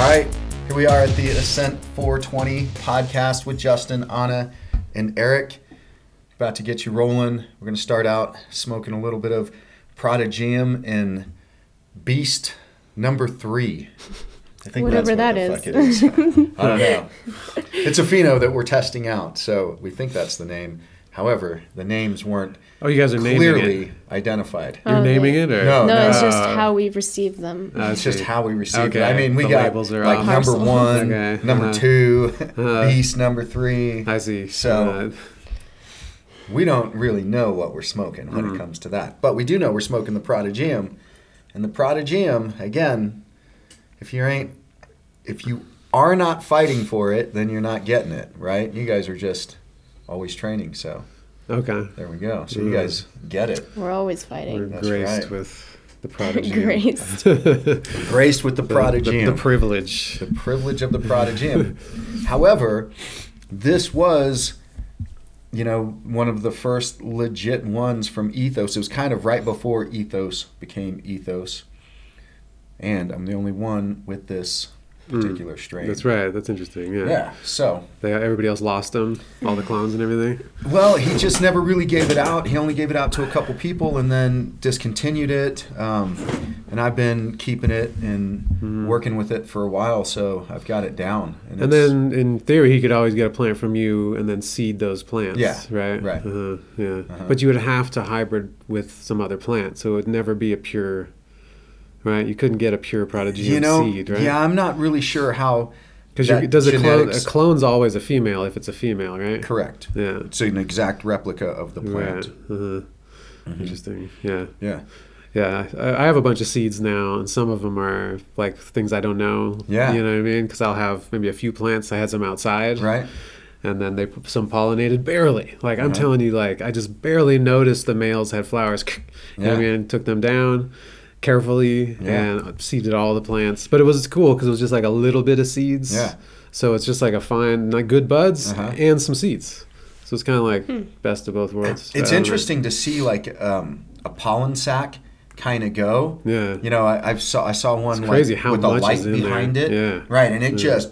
All right, here we are at the Ascent 420 podcast with Justin, Anna, and Eric. About to get you rolling. We're going to start out smoking a little bit of Prodigium and Beast number three. I think Whatever that that's what is. the fuck it is. I don't know. It's a pheno that we're testing out, so we think that's the name. However, the names weren't Oh, you guys are naming clearly it. identified. You're Oh, naming they- it, or No, No, it's just how we receive them. I It's just how we received it. I mean, we the got labels are like off. number one, Okay, number uh-huh. two, Uh-huh. beast number three. I see. So- We don't really know what we're smoking when Mm. it comes to that, but we do know we're smoking the Prodigium, and the Prodigium again. If you ain't, if you are not fighting for it, then you're not getting it, right? You guys are just always training, so uh, okay. there we go. So you Mm. guys get it. We're always We're fighting. That's graced right. with the prodigy. Graced. the, Graced with the Prodigium. the, the privilege. the privilege of the prodigium. However, this was, you know, one of the first legit ones from Ethos. It was kind of right before Ethos became Ethos. And I'm the only one with this particular strain. Mm. That's right. That's interesting. Yeah. Yeah. So, They, everybody else lost them, all the clones and everything. well, he just never really gave it out. He only gave it out to a couple people and then discontinued it. Um, and I've been keeping it and working with it for a while, so I've got it down. And it's- then, in theory, he could always get a plant from you and then seed those plants. Yeah, Right. right. Uh-huh, yeah. Uh-huh. But you would have to hybrid with some other plant, so it would never be a pure. Right. You couldn't get a pure prodigy you know, seed, right? yeah, I'm not really sure how. Because does a clone? A clone's always a female if it's a female, right? Correct. Yeah. It's an exact replica of the Right. plant. Uh-huh. Mm-hmm. Interesting. Yeah. Yeah. Yeah. I, I have a bunch of seeds now, and some of them are like things I don't know. Yeah. You know what I mean? Because I'll have maybe a few plants. I had some outside. Right. And then they some pollinated barely. Like I'm Uh-huh. telling you, like I just barely noticed the males had flowers. You know what I Yeah. mean? Took them down carefully Yeah. and seeded all the plants. But it was cool because it was just like a little bit of seeds. Yeah. So it's just like a fine, like good buds Uh-huh. and some seeds. So it's kind of like best of both worlds. It's I know. interesting to see like um, a pollen sac kind of go. Yeah. You know, I, I saw I saw one It's crazy like, how with a much light is in there. behind it. Yeah. Right, and it Yeah. just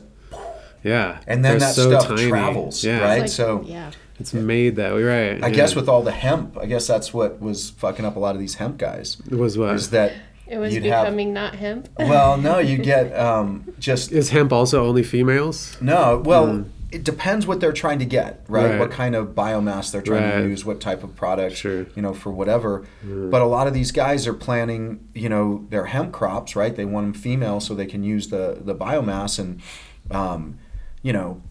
Yeah. and then They're that so stuff tiny. travels. Yeah. Right. Like, so yeah. It's made that way, right? I yeah. guess with all the hemp, I guess that's what was fucking up a lot of these hemp guys. it was what Is that It was you'd have- becoming not hemp. well, no, you get um, just is hemp also only females? No, well, Mm. it depends what they're trying to get, right? Right. What kind of biomass they're trying Right. to use, what type of product, Sure. you know, for whatever. Mm. But a lot of these guys are planting, you know, their hemp crops, right? They want them female so they can use the the biomass and, um, you know,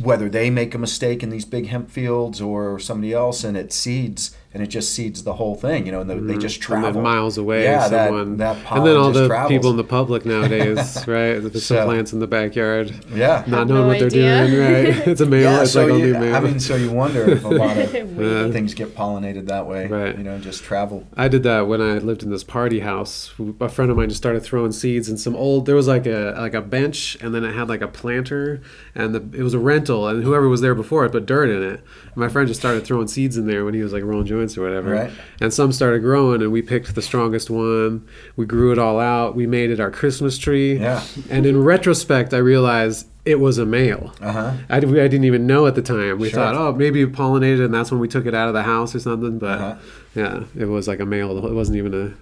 whether they make a mistake in these big hemp fields or somebody else, and it seeds and it just seeds the whole thing, you know, and they, they just Mm-hmm. And then travel miles away. Yeah, that- someone, that and pollen then all just the travels. people in the public nowadays, right? There's some So- plants in the backyard, Yeah. not knowing no what they're doing, right? It's a male. Yeah, it's so like only you, a male. I mean, so you wonder if a lot of Weird. things get pollinated that way, Right. You know, just travel. I did that when I lived in this party house. A friend of mine just started throwing seeds and some old. There was like a like a bench, and then it had like a planter, and the, it was a rental, and whoever was there before it put dirt in it. And my friend just started throwing seeds in there when he was like rolling joints or whatever. Right. And some started growing, and we picked the strongest one. We grew it all out. We made it our Christmas tree. Yeah. And in retrospect, I realized it was a male. Uh huh. I, I didn't even know at the time. We Sure. thought, oh, maybe it pollinated, and that's when we took it out of the house or something. But Uh-huh. yeah, it was like a male. It wasn't even a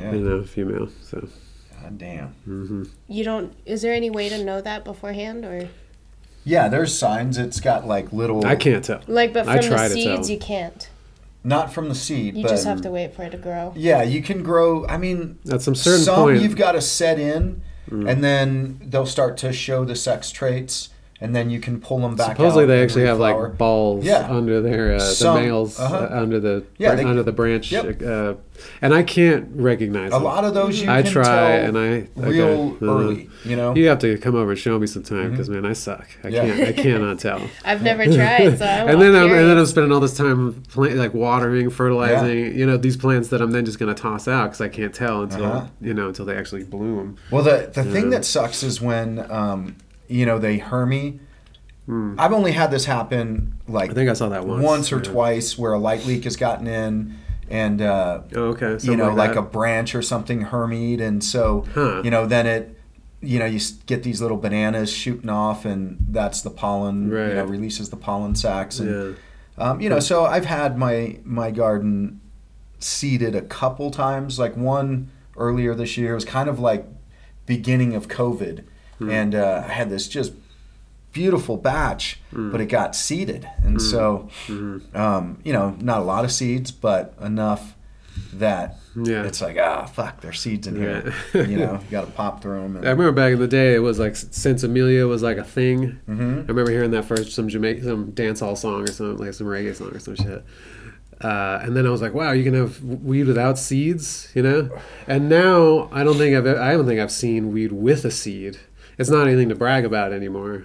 Yeah. you know female. So God damn. Mm-hmm. You don't. Is there any way to know that beforehand, or Yeah, there's signs. It's got like little. I can't tell. like, but I from the seeds you can't. Not from the seed, You but just have to wait for it to grow. yeah, you can grow. I mean, At some certain some point, Mm. you've got to set in, and then they'll start to show the sex traits, and then you can pull them back. supposedly out they actually have reflower. like balls Yeah. under their uh, the Some- males uh-huh. uh, under the Yeah, br- they- under the branch, Yep. uh, and I can't recognize a them. lot of those you I can try, tell and I real okay, uh, early. You know. You have to come over and show me sometime because man, I suck. I Mm-hmm. Yeah. can't. I cannot tell. I've never tried, so I'm and then I'm, and then I'm spending all this time plant, like watering, fertilizing. You know these plants that I'm then just gonna toss out because I can't tell until Uh-huh. you know until they actually bloom. Well, the the thing Yeah. that sucks is when um, you know they hermy. I've only had this happen like Hmm. I think I saw that once. once or Yeah. twice where a light leak has gotten in and uh, Oh, okay. you know like, that. a branch or something hermied and so Huh. you know then it you know, you get these little bananas shooting off, and that's the pollen. You know, Right. releases the pollen sacs, and Yeah. um, you know. So I've had my my garden seeded a couple times. Like one earlier this year it was kind of like beginning of COVID, Hmm. and uh, I had this just beautiful batch, Hmm. but it got seeded, and so Mm-hmm. um, you know, not a lot of seeds, but enough that Yeah. it's like ah fuck, there's seeds in here. You know, you got to pop through them. I remember back in the day, it was like sinsemilla was like a thing. hmm I remember hearing that first some Jamaican some dance hall song or something like some reggae song or some shit. Uh, and then I was like, wow, you can have weed without seeds, you know. And now I don't think I've I don't think I've seen weed with a seed. It's not anything to brag about anymore.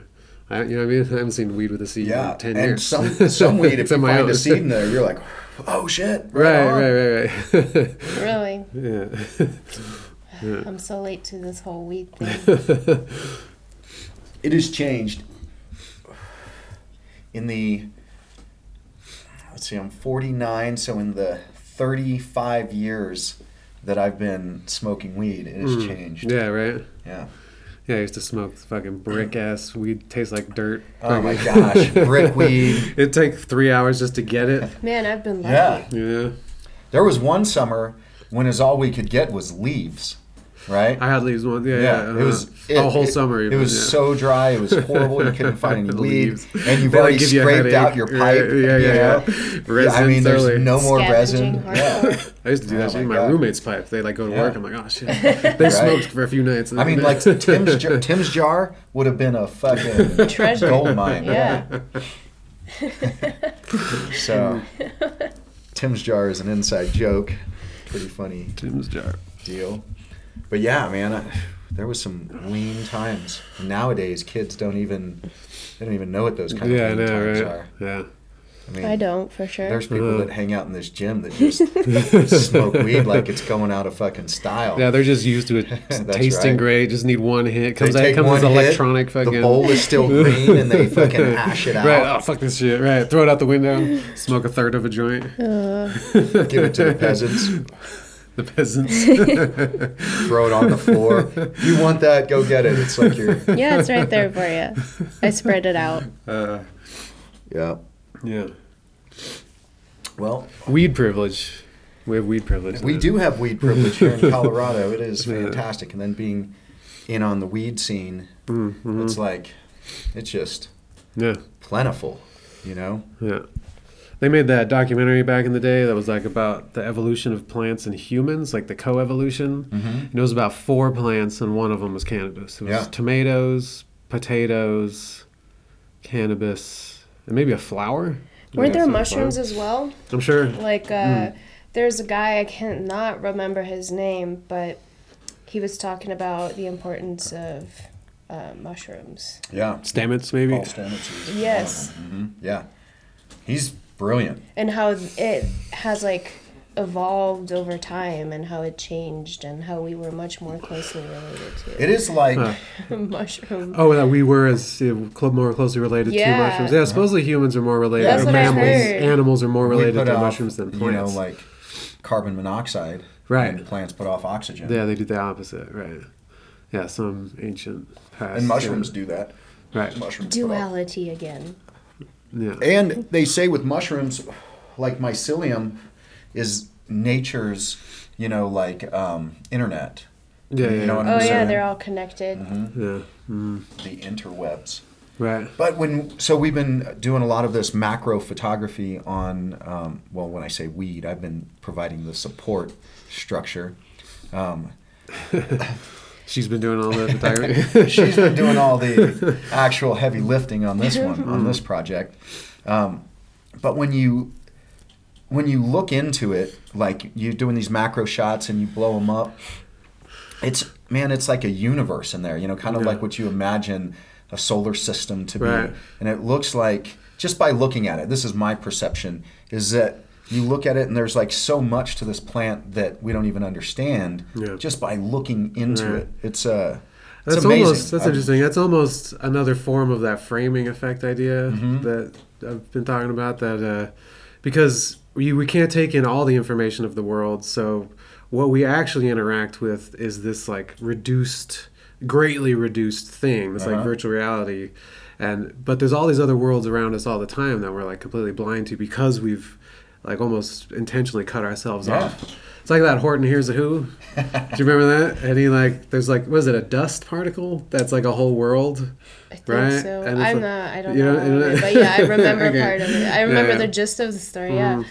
I, you know what I mean? I haven't seen weed with a seed Yeah, in ten and years. some some weed, if you my find own. a seed in there, you're like, oh shit, right, on. right, right, right. Really? yeah. I'm so late to this whole weed thing. It has changed. In the let's see, I'm 49, so in the 35 years that I've been smoking weed, it has changed. Hmm. Yeah, right. Yeah. Yeah, I used to smoke fucking brick mm. ass weed. Tastes like dirt. Oh my Fucking- gosh, brick weed. It'd take three hours just to get it. Man, I've been lucky. Yeah. Yeah. There was one summer when is all we could get was leaves, right? I had leaves one. Yeah, yeah. Yeah, it was uh-huh. a whole it- summer. It was yeah. so dry. It was horrible. You couldn't find any weed, Leaves. and you've They, like, already give you scraped out your Yeah, pipe. yeah, you yeah, know? yeah. Yeah, I mean, there's early. no more resin. Yeah. I used to do Oh that shit my in my God. roommate's pipe. They like go to work. I'm like, oh shit. They smoked for a few nights. I mean, like Tim's jar, Tim's jar would have been a fucking Treasure. gold mine. Yeah. So Tim's jar is an inside joke. Pretty funny Tim's jar. deal. But yeah, man, I, there was some lean times. And nowadays, kids don't even they don't even know what those kind Yeah, of lean know, times right? are. Yeah. I mean, I don't, for sure. There's people Uh-huh. that hang out in this gym that just smoke weed like it's going out of fucking style. Yeah, they're just used to it That's tasting right. great. Just need one hit. Comes They out, take comes one hit, electronic fucking. The bowl is still green, and they fucking hash it out. Right. Oh fuck this shit. Right. Throw it out the window. Smoke a third of a joint. Uh, Give it to the peasants. The peasants. Throw it on the floor. If you want that, go get it. It's like you're. yeah, it's right there for you. I spread it out. uh, Yeah. yeah. Well, Weed privilege. We have weed privilege. we do have weed privilege here in Colorado. It is fantastic. And then being in on the weed scene, Mm-hmm. it's like, it's just Yeah. plentiful, you know? Yeah. They made that documentary back in the day that was like about the evolution of plants and humans, like the coevolution. Mm-hmm. And it was about four plants, and one of them was cannabis. It was Yeah. tomatoes, potatoes, cannabis, and maybe a flower. Weren't Yeah, there mushrooms flower. as well? I'm sure. Like, uh, there's a guy, I can't not remember his name, but he was talking about the importance of uh, mushrooms. Yeah. Stamets, maybe. Paul Stamets is Yes. hmm Yeah. He's brilliant. And how it has, like, evolved over time and how it changed and how we were much more closely related to It is like. Huh. mushroom. Oh, that we were as uh, cl- more closely related Yeah. to mushrooms. Yeah, supposedly humans are more related. That's or what I mammals, heard. animals are more related to off, mushrooms than plants You know, like carbon monoxide. Right. And plants put off oxygen. yeah, they do the opposite. Right. Yeah, some ancient past. And mushrooms yeah. do that. Right. Mushrooms. Duality again. Yeah. And they say with mushrooms, like mycelium, is nature's, you know, like um, internet. Yeah, You yeah. know what Oh, I'm yeah, saying? they're all connected. hmm yeah. Mm, The interwebs. right. But when so we've been doing a lot of this macro photography on um, well when I say weed I've been providing the support structure. Um, She's been doing all the photography. she's been doing all the actual heavy lifting on this one on this project. Um, but when you when you look into it, like you're doing these macro shots and you blow them up, it's man, it's like a universe in there. You know, kind of Yeah. like what you imagine a solar system to Right. be. And it looks like just by looking at it, this is my perception, is that you look at it and there's like so much to this plant that we don't even understand Yeah. just by looking into Right. it. It's uh it's That's amazing. almost that's I've- interesting. That's almost another form of that framing effect idea Mhm. that I've been talking about. That uh, because we we can't take in all the information of the world, so what we actually interact with is this like reduced greatly reduced thing. It's like Uh-huh. virtual reality, and but there's all these other worlds around us all the time that we're like completely blind to because we've like almost intentionally cut ourselves Yeah. off. It's like that Horton Hears a Who. Do you remember that? And he like, there's like, was it a dust particle that's like a whole world? I think Right? so. And I'm like- not. I don't you know. don't- you all of don't- it, but yeah, I remember Okay. part of it. I remember yeah. the gist of the story. Yeah. Mhm.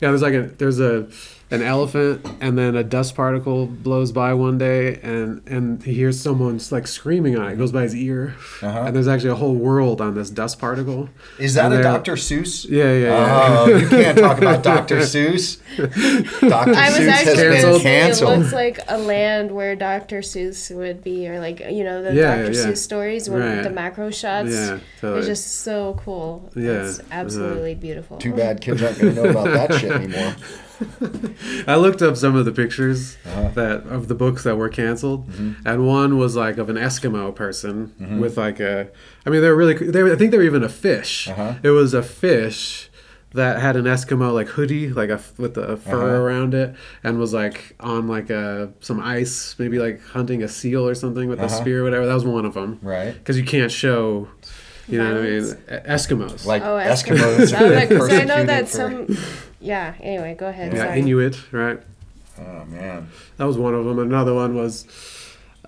Yeah, there's like a there's a an elephant and then a dust particle blows by one day and and he hears someone's like screaming on it. It goes by his ear. Uh-huh. And there's actually a whole world on this dust particle. Is that And a Dr. Seuss? Yeah, yeah, yeah. Oh, you can't talk about Dr. Seuss. Dr. I was Seuss has been going to it looks like a land where Dr. Seuss would be, or like you know the Yeah, Dr. yeah. Seuss stories with Right. the macro shots. Yeah, totally. It's just so cool. Yeah, it's absolutely beautiful. Too bad kids aren't going to know about that shit anymore. I looked up some of the pictures Uh-huh. that of the books that were canceled, Mm-hmm. and one was like of an Eskimo person with like a. I mean, they were really. They were, I think they were even a fish. Uh-huh. It was a fish that had an Eskimo like hoodie, like a with a fur Uh-huh. around it, and was like on like a some ice, maybe like hunting a seal or something with a Uh-huh. spear, or whatever. That was one of them. Right. Because you can't show. You know what I mean? E- Eskimos. Like Oh, Eskimos. Eskimos. I, was I know that for- some. Yeah. Anyway, go ahead. yeah, Sorry. Inuit, right? Oh, man. That was one of them. Another one was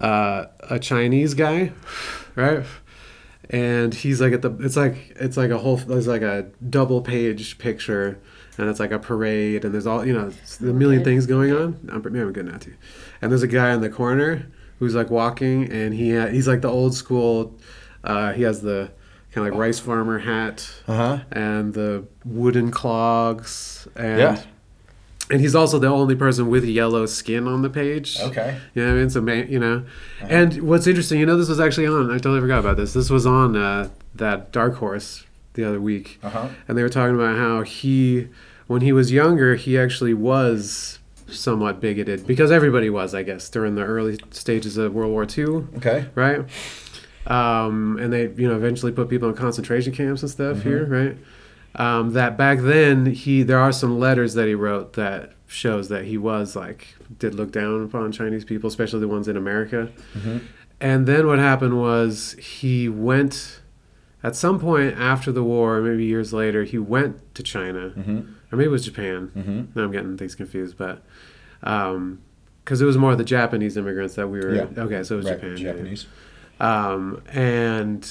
uh, a Chinese guy, right? And he's like at the. It's like it's like a whole. There's like a double page picture, and it's like a parade, and there's all you know, a million things going on. I'm, maybe I'm getting at you. And there's a guy in the corner who's like walking, and he ha- he's like the old school. Uh, he has the kind of like rice farmer hat Uh huh. and the wooden clogs, and Yeah. and he's also the only person with yellow skin on the page. Okay. You know what I mean? So, you know. And what's interesting, you know, this was actually on, I totally forgot about this. This was on uh, that Dark Horse the other week. Uh huh. And they were talking about how he, when he was younger, he actually was somewhat bigoted because everybody was, I guess, during the early stages of World War II, Okay. right? Um, and they, you know, eventually put people in concentration camps and stuff here, right? Um, that back then he, there are some letters that he wrote that shows that he was like did look down upon Chinese people, especially the ones in America. Mhm. And then what happened was he went at some point after the war, maybe years later, he went to China, Mm-hmm. or maybe it was Japan. Mm-hmm. Now I'm getting things confused, but because it was more the Japanese immigrants that we were. Yeah. Okay, so it was Right. Japan. yeah, yeah Japanese. Um, and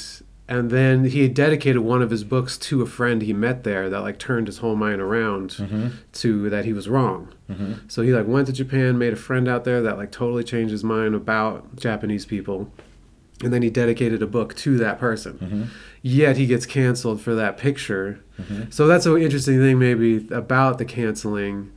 and then he dedicated one of his books to a friend he met there that like turned his whole mind around Mm-hmm. to that he was wrong. Mm-hmm. So he like went to Japan, made a friend out there that like totally changed his mind about Japanese people, and then he dedicated a book to that person. Mm-hmm. Yet he gets canceled for that picture. Mhm. So that's an interesting thing maybe about the canceling,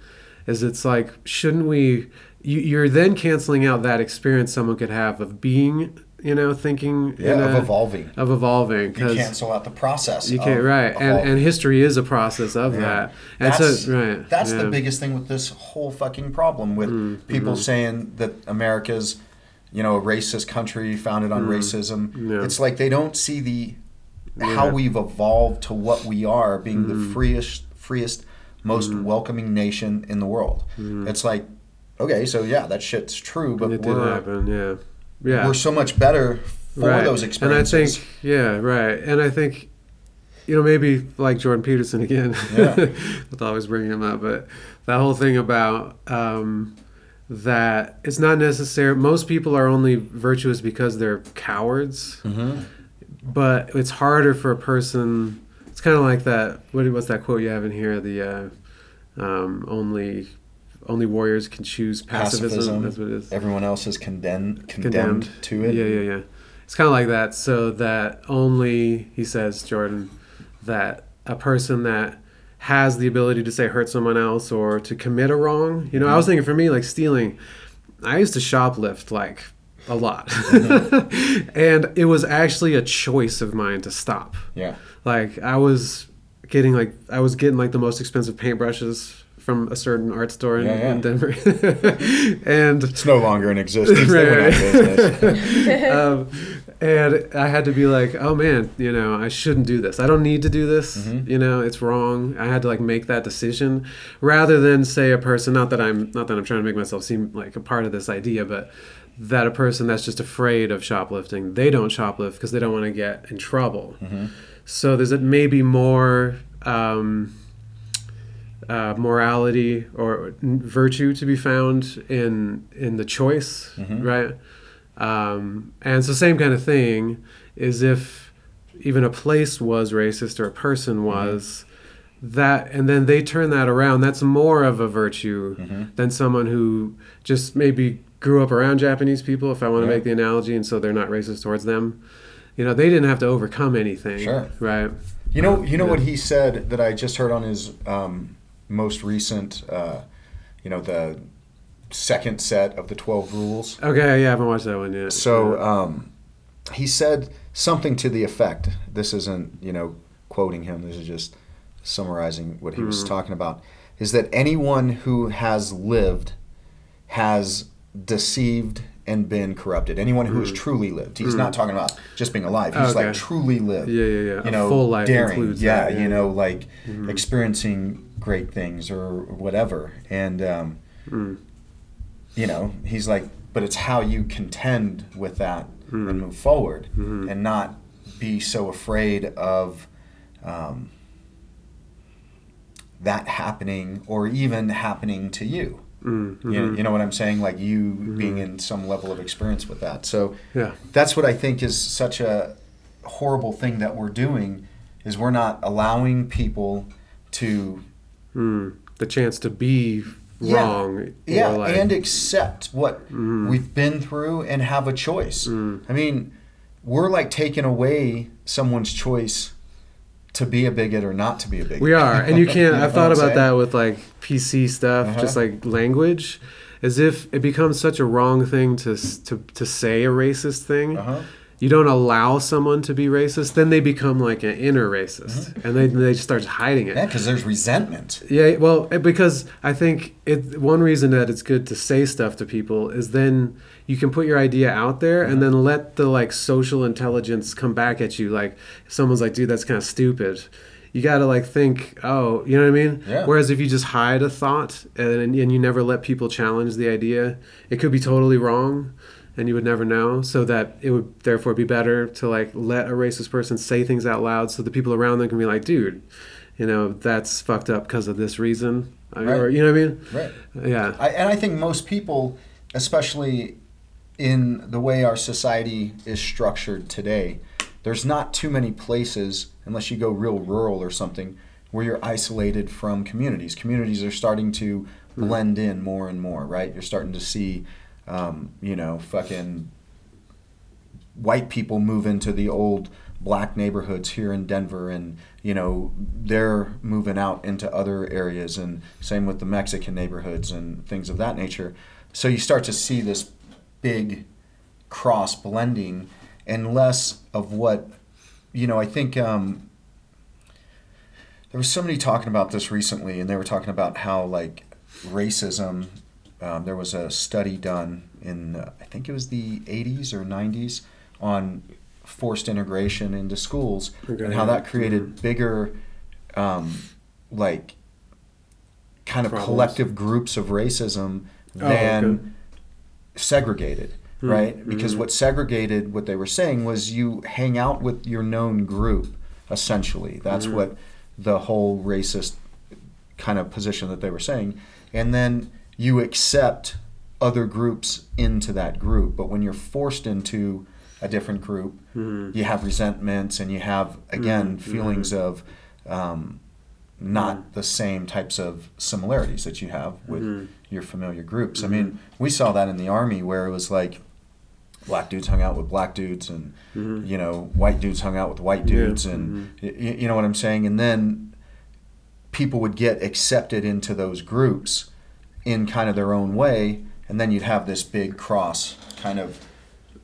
is it's like shouldn't we? You, you're then canceling out that experience someone could have of being, you know, thinking Yeah, of a- evolving. of evolving You cancel out the process. you can't of right and evolving. and history is a process of Yeah. that and that's, so right That's yeah. Mm, the biggest thing with this whole fucking problem with people mm-hmm. saying that America's, you know, a racist country founded on racism. Mm. Yeah. It's like they don't see the how we've evolved to what we are, being the Mm-hmm. freest, freest, most welcoming nation in the world. It's like, okay, so yeah, that shit's true, but it did we're happen yeah yeah we're so much better for right. those experiences. And I think, yeah, right. And I think, you know, maybe like Jordan Peterson again. Yeah. I'll always bring him up, but that whole thing about um, that it's not necessary. Most people are only virtuous because they're cowards, Mhm. but it's harder for a person. It's kind of like that. What what's that quote you have in here? The uh, um, only only warriors can choose pacifism. Pacifism. That's what it is everyone else is condemned, condemned, to it. yeah, yeah, yeah. It's kind of like that. So that only he says, Jordan, that a person that has the ability to say hurt someone else or to commit a wrong. You know, I was mm-hmm. thinking for me, like stealing. I used to shoplift like a lot, mm-hmm. and it was actually a choice of mine to stop. Yeah. Like I was getting like I was getting like the most expensive paintbrushes from a certain art store in, Yeah, yeah. in Denver, and It's no longer in existence. Right, They went out of right. business. um, and I had to be like, oh man, you know, I shouldn't do this. I don't need to do this. Mhm. You know, it's wrong. I had to like make that decision rather than say a person. Not that I'm not that I'm trying to make myself seem like a part of this idea, but that a person that's just afraid of shoplifting, they don't shoplift because they don't want to get in trouble. Mm-hmm. So there's a, maybe more um, uh, morality or virtue to be found in in the choice, Mhm. right? Um, and it's the same kind of thing is if even a place was racist or a person was that and then they turn that around that's more of a virtue Mhm. than someone who just maybe grew up around japanese people if i want to Yeah. make the analogy and so they're not racist towards them you know they didn't have to overcome anything Sure. right You know, you know Yeah. what he said that I just heard on his um, most recent, uh, you know, the second set of the twelve rules. okay yeah i haven't watched that one yet So um, he said something to the effect. This isn't, you know, quoting him. This is just summarizing what he was Mhm. talking about. Is that anyone who has lived has deceived and been corrupted. Anyone who has Mhm. truly lived. He's Mhm. not talking about just being alive. He's Okay. like truly lived. yeah yeah yeah You a know, full life daring. includes yeah, that, you know, like Mhm. experiencing great things or whatever. And um, Mm. you know, he's like, but it's how you contend with that Mhm. and move forward Mhm. and not be so afraid of um, that happening or even happening to you. Mm, You, mhm. you know what I'm saying? Like you Mhm. being in some level of experience with that. So yeah that's what I think is such a horrible thing that we're doing is we're not allowing people to mm. the chance to be Yeah. wrong yeah like, and accept what Mhm. we've been through and have a choice. Mm. I mean, we're like taking away someone's choice to be a bigot or not to be a bigot. We are, and you can't. I've thought about that with like PC stuff, Uh-huh. just like language, as if it becomes such a wrong thing to to to say a racist thing. Uh-huh. You don't allow someone to be racist, then they become like an inner racist, and they they just start hiding it. Mm-hmm. Yeah, because there's resentment. Yeah, well, because I think it one reason that it's good to say stuff to people is then you can put your idea out there and then let the like social intelligence come back at you. Like someone's like, "Dude, that's kind of stupid." You got to like think, "Oh, you know what I mean?" Yeah. Whereas if you just hide a thought and and you never let people challenge the idea, it could be totally wrong. And you would never know, so that it would therefore be better to like let a racist person say things out loud, so the people around them can be like, "Dude, you know that's fucked up because of this reason I- or Right. you know what i mean Right. yeah I, and I think most people, especially in the way our society is structured today, there's not too many places, unless you go real rural or something, where you're isolated from communities. Communities are starting to mm-hmm. blend in more and more, right? You're starting to see, um, you know, fucking white people move into the old black neighborhoods here in Denver and you know they're moving out into other areas and same with the Mexican neighborhoods and things of that nature. So you start to see this big cross blending and less of what you know I think um, there was somebody talking about this recently and they were talking about how like racism um, there was a study done in uh, I think it was the 80s or 90s on forced integration into schools Okay, and how that created bigger um, like kind of Problems. collective groups of racism Oh, than okay. segregated Hmm, right because mhm. what segregated what they were saying was you hang out with your known group essentially that's Mhm. what the whole racist kind of position that they were saying and then you accept other groups into that group but when you're forced into a different group Mhm. you have resentments and you have again Mhm, feelings of um, not Mhm. the same types of similarities that you have with Mhm. your familiar groups. I Mhm. mean, we saw that in the army where it was like black dudes hung out with black dudes and you know white dudes hung out with white Yeah, dudes and y- y- you know what I'm saying and then people would get accepted into those groups in kind of their own way and then you'd have this big cross kind of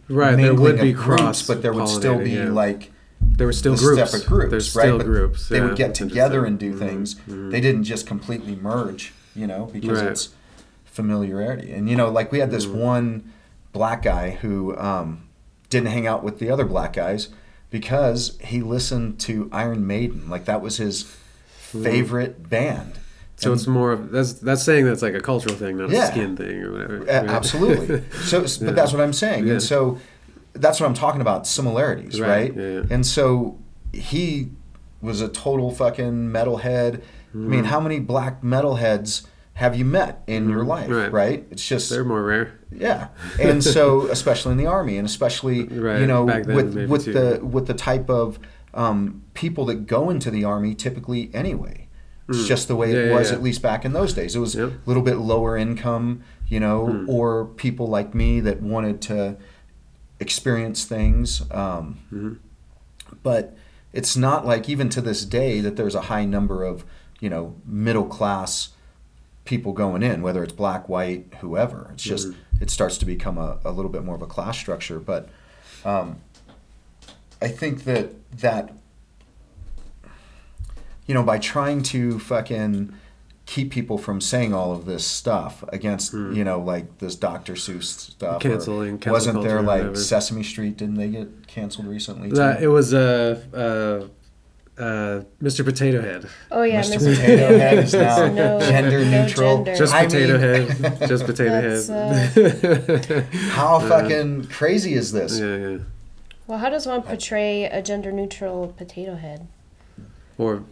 right there would be groups, cross but there would still be yeah. like there were still the groups separate groups, there's right? still But groups They would get together and do Mhm, things. mhm. They didn't just completely merge, you know, because Right. it's familiarity. And you know, like we had this Mhm. one black guy who um, didn't hang out with the other black guys because he listened to Iron Maiden. Like that was his Mhm. favorite band. So And- it's more of that's that's saying that's like a cultural thing, not Yeah. a skin thing or whatever. Right? Absolutely. So, Yeah. but that's what I'm saying. Yeah. And so that's what I'm talking about similarities, Right. right? And so he was a total fucking metalhead. I mean, how many black metalheads have you met in your life, Mm-hmm. Right. right? It's just They're more rare. yeah. And so especially in the army and especially you know then with with too. the with the type of um, people that go into the army typically anyway. It's just the way Mm. Yeah, it was yeah. at least back in those days. It was Yep. a little bit lower income, you know, Hmm. or people like me that wanted to experience things. Um, Mm-hmm. But it's not like even to this day that there's a high number of you know middle class people going in, whether it's black, white, whoever. It's just Mm-hmm. it starts to become a, a little bit more of a class structure. But um, I think that that you know by trying to fucking keep people from saying all of this stuff against you know like this Dr. Seuss stuff. Canceling, cancel wasn't there like whatever. Sesame Street? Didn't they get canceled recently? That, it was uh, uh, uh, Mr. Potato Head. Oh yeah, Mr. Mr. Potato Head is now no- gender no neutral. gender. Just I potato mean- head. Just potato head. How fucking crazy is this? yeah, yeah. Well, how does one portray a gender neutral potato head? Or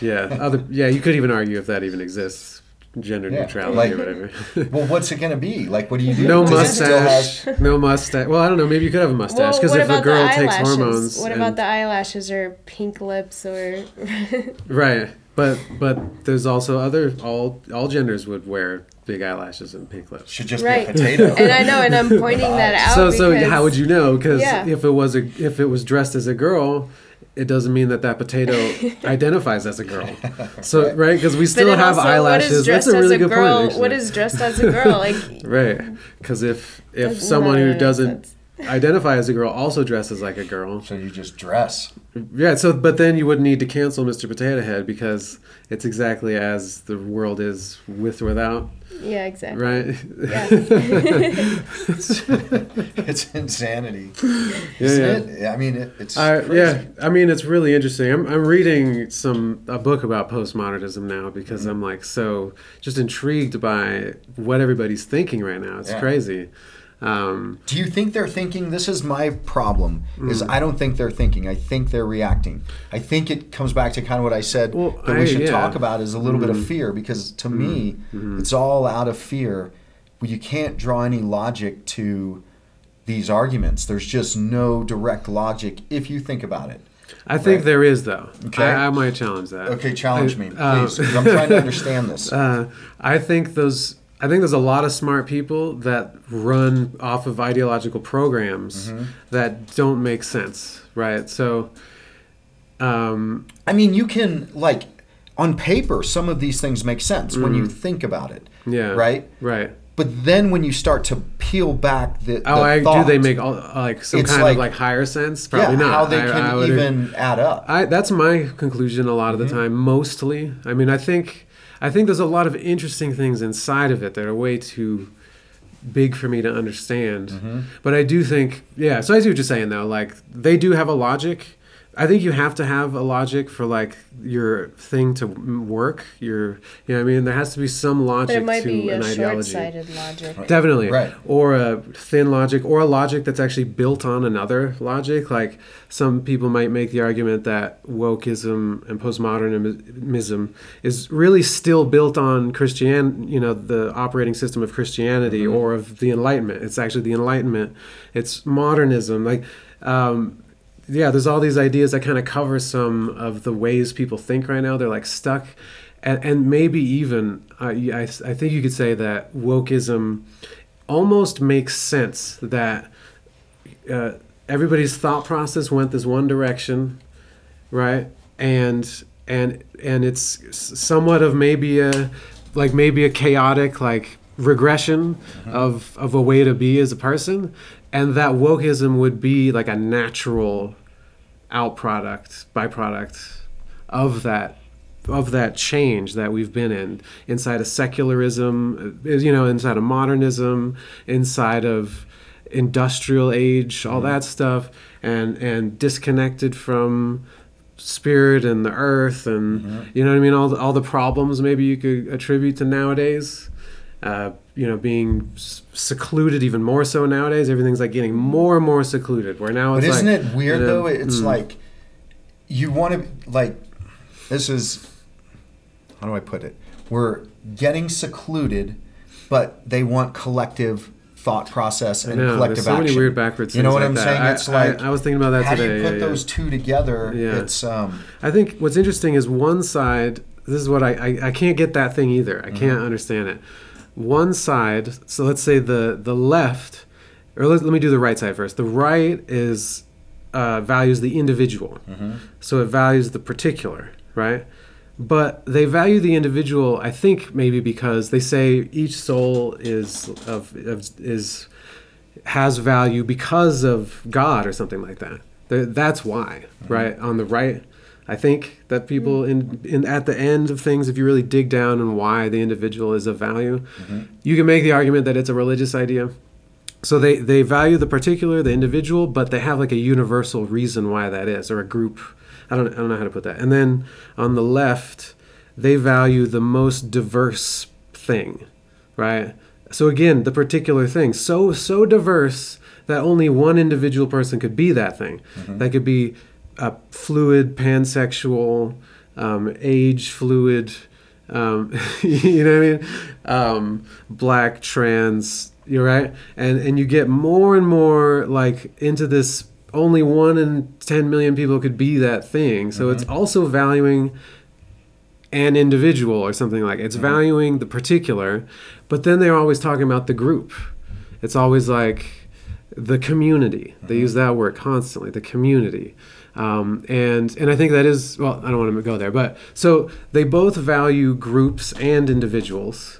yeah, other yeah. You could even argue if that even exists, gender Yeah, neutrality like- or whatever. Well, what's it gonna be? Like, what do you do? no Does mustache. have- no mustache. Well, I don't know. Maybe you could have a mustache because what if a girl takes hormones, What and- about the eyelashes or pink lips or? right? But but there's also other all all genders would wear big eyelashes and pink lips. Should just Right. be a potato. and I know, and I'm pointing that out. So so how would you know? Because Yeah. if it was a if it was dressed as a girl, it doesn't mean that that potato identifies as a girl. So right because we still have also, eyelashes. What is dressed That's a really as a good girl? point. Actually. what is dressed as a girl? Like right? Because if if Doesn't someone who doesn't identify as a girl also dresses like a girl, so you just dress. yeah. So but then you wouldn't need to cancel Mr. Potato Head because it's exactly as the world is with or without, yeah, exactly. right? Yeah. it's insanity, Yeah, isn't yeah. it? I mean, it, it's I, crazy. yeah, I mean it's really interesting. I'm, I'm reading some a book about postmodernism now because Mm-hmm. I'm like so just intrigued by what everybody's thinking right now. It's Yeah. crazy. Um, Do you think they're thinking? This is my problem. Mm. Is I don't think they're thinking. I think they're reacting. I think it comes back to kind of what I said Well, that we should yeah. Mm. talk about is a little bit of fear because to me Mm-hmm. it's all out of fear. You can't draw any logic to these arguments. There's just no direct logic if you think about it. I think there is though. Okay. I, I might challenge that. Okay, challenge me, Uh, please, because I'm trying to understand this. Uh, I think those. I think there's a lot of smart people that run off of ideological programs Mm-hmm. that don't make sense, right? So, um, I mean, you can like on paper, some of these things make sense when you think about it. Mm. yeah, Right. right. But then when you start to peel back the, Oh, the I, do they make all, like some kind like- of like higher sense? Probably yeah, not. how they I- can I even add up? I, that's my conclusion a lot of the Mm-hmm. time. Mostly, I mean, I think I think there's a lot of interesting things inside of it that are way too big for me to understand. Mm-hmm. But I do think, yeah. So I see what you're saying though. Like they do have a logic. I think you have to have a logic for like your thing to work. Your, you know, what I mean, there has to be some logic But logic it might to be an a ideology. short-sighted logic. Definitely. Right. Or a thin logic, or a logic that's actually built on another logic. Like some people might make the argument that wokeism and postmodernism is really still built on Christian, you know, the operating system of Christianity or of the Enlightenment. It's actually the Enlightenment. It's modernism. Like, um, yeah, there's all these ideas that kind of cover some of the ways people think right now. They're like stuck, and, and maybe even uh, I, I think you could say that wokeism almost makes sense that uh, everybody's thought process went this one direction, right? And and and it's somewhat of maybe a like maybe a chaotic like regression of of a way to be as a person, and that wokeism would be like a natural outproduct byproduct of that of that change that we've been in. Inside of secularism uh, you know inside of modernism inside of industrial age all that stuff and and disconnected from spirit and the earth and Mm-hmm. you know what I mean? All the, all the problems maybe you could attribute to nowadays uh, you know being secluded even more so nowadays everything's like getting more and more secluded where now But isn't like, it weird you know, though? It's mm. like you want to like this is how do I put it? We're getting secluded, but they want collective thought process and know, collective there's so action. many weird backwards You know what like I'm that. saying? It's I- like I was thinking about that how today, do you put yeah, yeah. those two together? Yeah. It's um I think what's interesting is one side. This is what I I, I can't get that thing either. I Mm-hmm. can't understand it. One side. So let's say the the left, or let, let me do the right side first. The right is uh, values the individual, Mm-hmm. so it values the particular, right? But they value the individual. I think maybe because they say each soul is of, of is has value because of God or something like that. Th- That's why, right? On the right, I think that people mm. in, in at the end of things, if you really dig down on why the individual is of value, mm-hmm. you can make the argument that it's a religious idea. So they they value the particular, the individual, but they have like a universal reason why that is, or a group. I don't I don't know how to put that. And then on the left, they value the most diverse thing, right? So again, the particular thing, so so diverse that only one individual person could be that thing. Mm-hmm. That could be uh, fluid, pansexual, um, age fluid. Um, you know what I mean? Um, black, trans. You're right, and and you get more and more like into this. Only one in ten million people could be that thing. So it's also valuing an individual or something like it's valuing the particular but then they're always talking about the group it's always like the community they use that word constantly the community um, and and i think that is well i don't want to go there but so they both value groups and individuals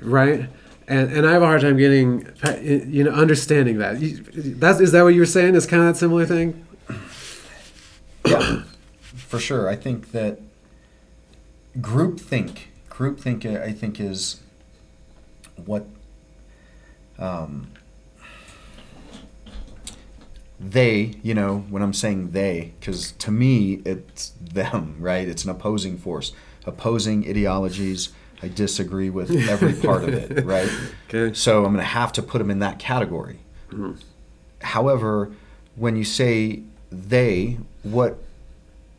right and, and I have a hard time getting, you know, understanding that. You- That's is that what you were saying? Is kind of that similar thing? yeah, for sure. I think that groupthink, groupthink, I think is what um, they, you know, when I'm saying they, because to me it's them, right? It's an opposing force, opposing ideologies. I disagree with every part of it, right? Okay. So I'm going to have to put them in that category. However, when you say they, what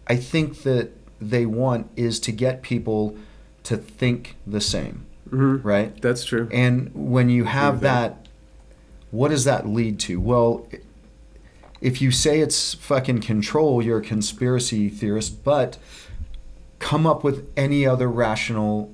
I think that they want is to get people to think the same, hmm right? That's true. And when you have that, what does that lead to? Well, if you say it's fucking control, you're a conspiracy theorist, but come up with any other rational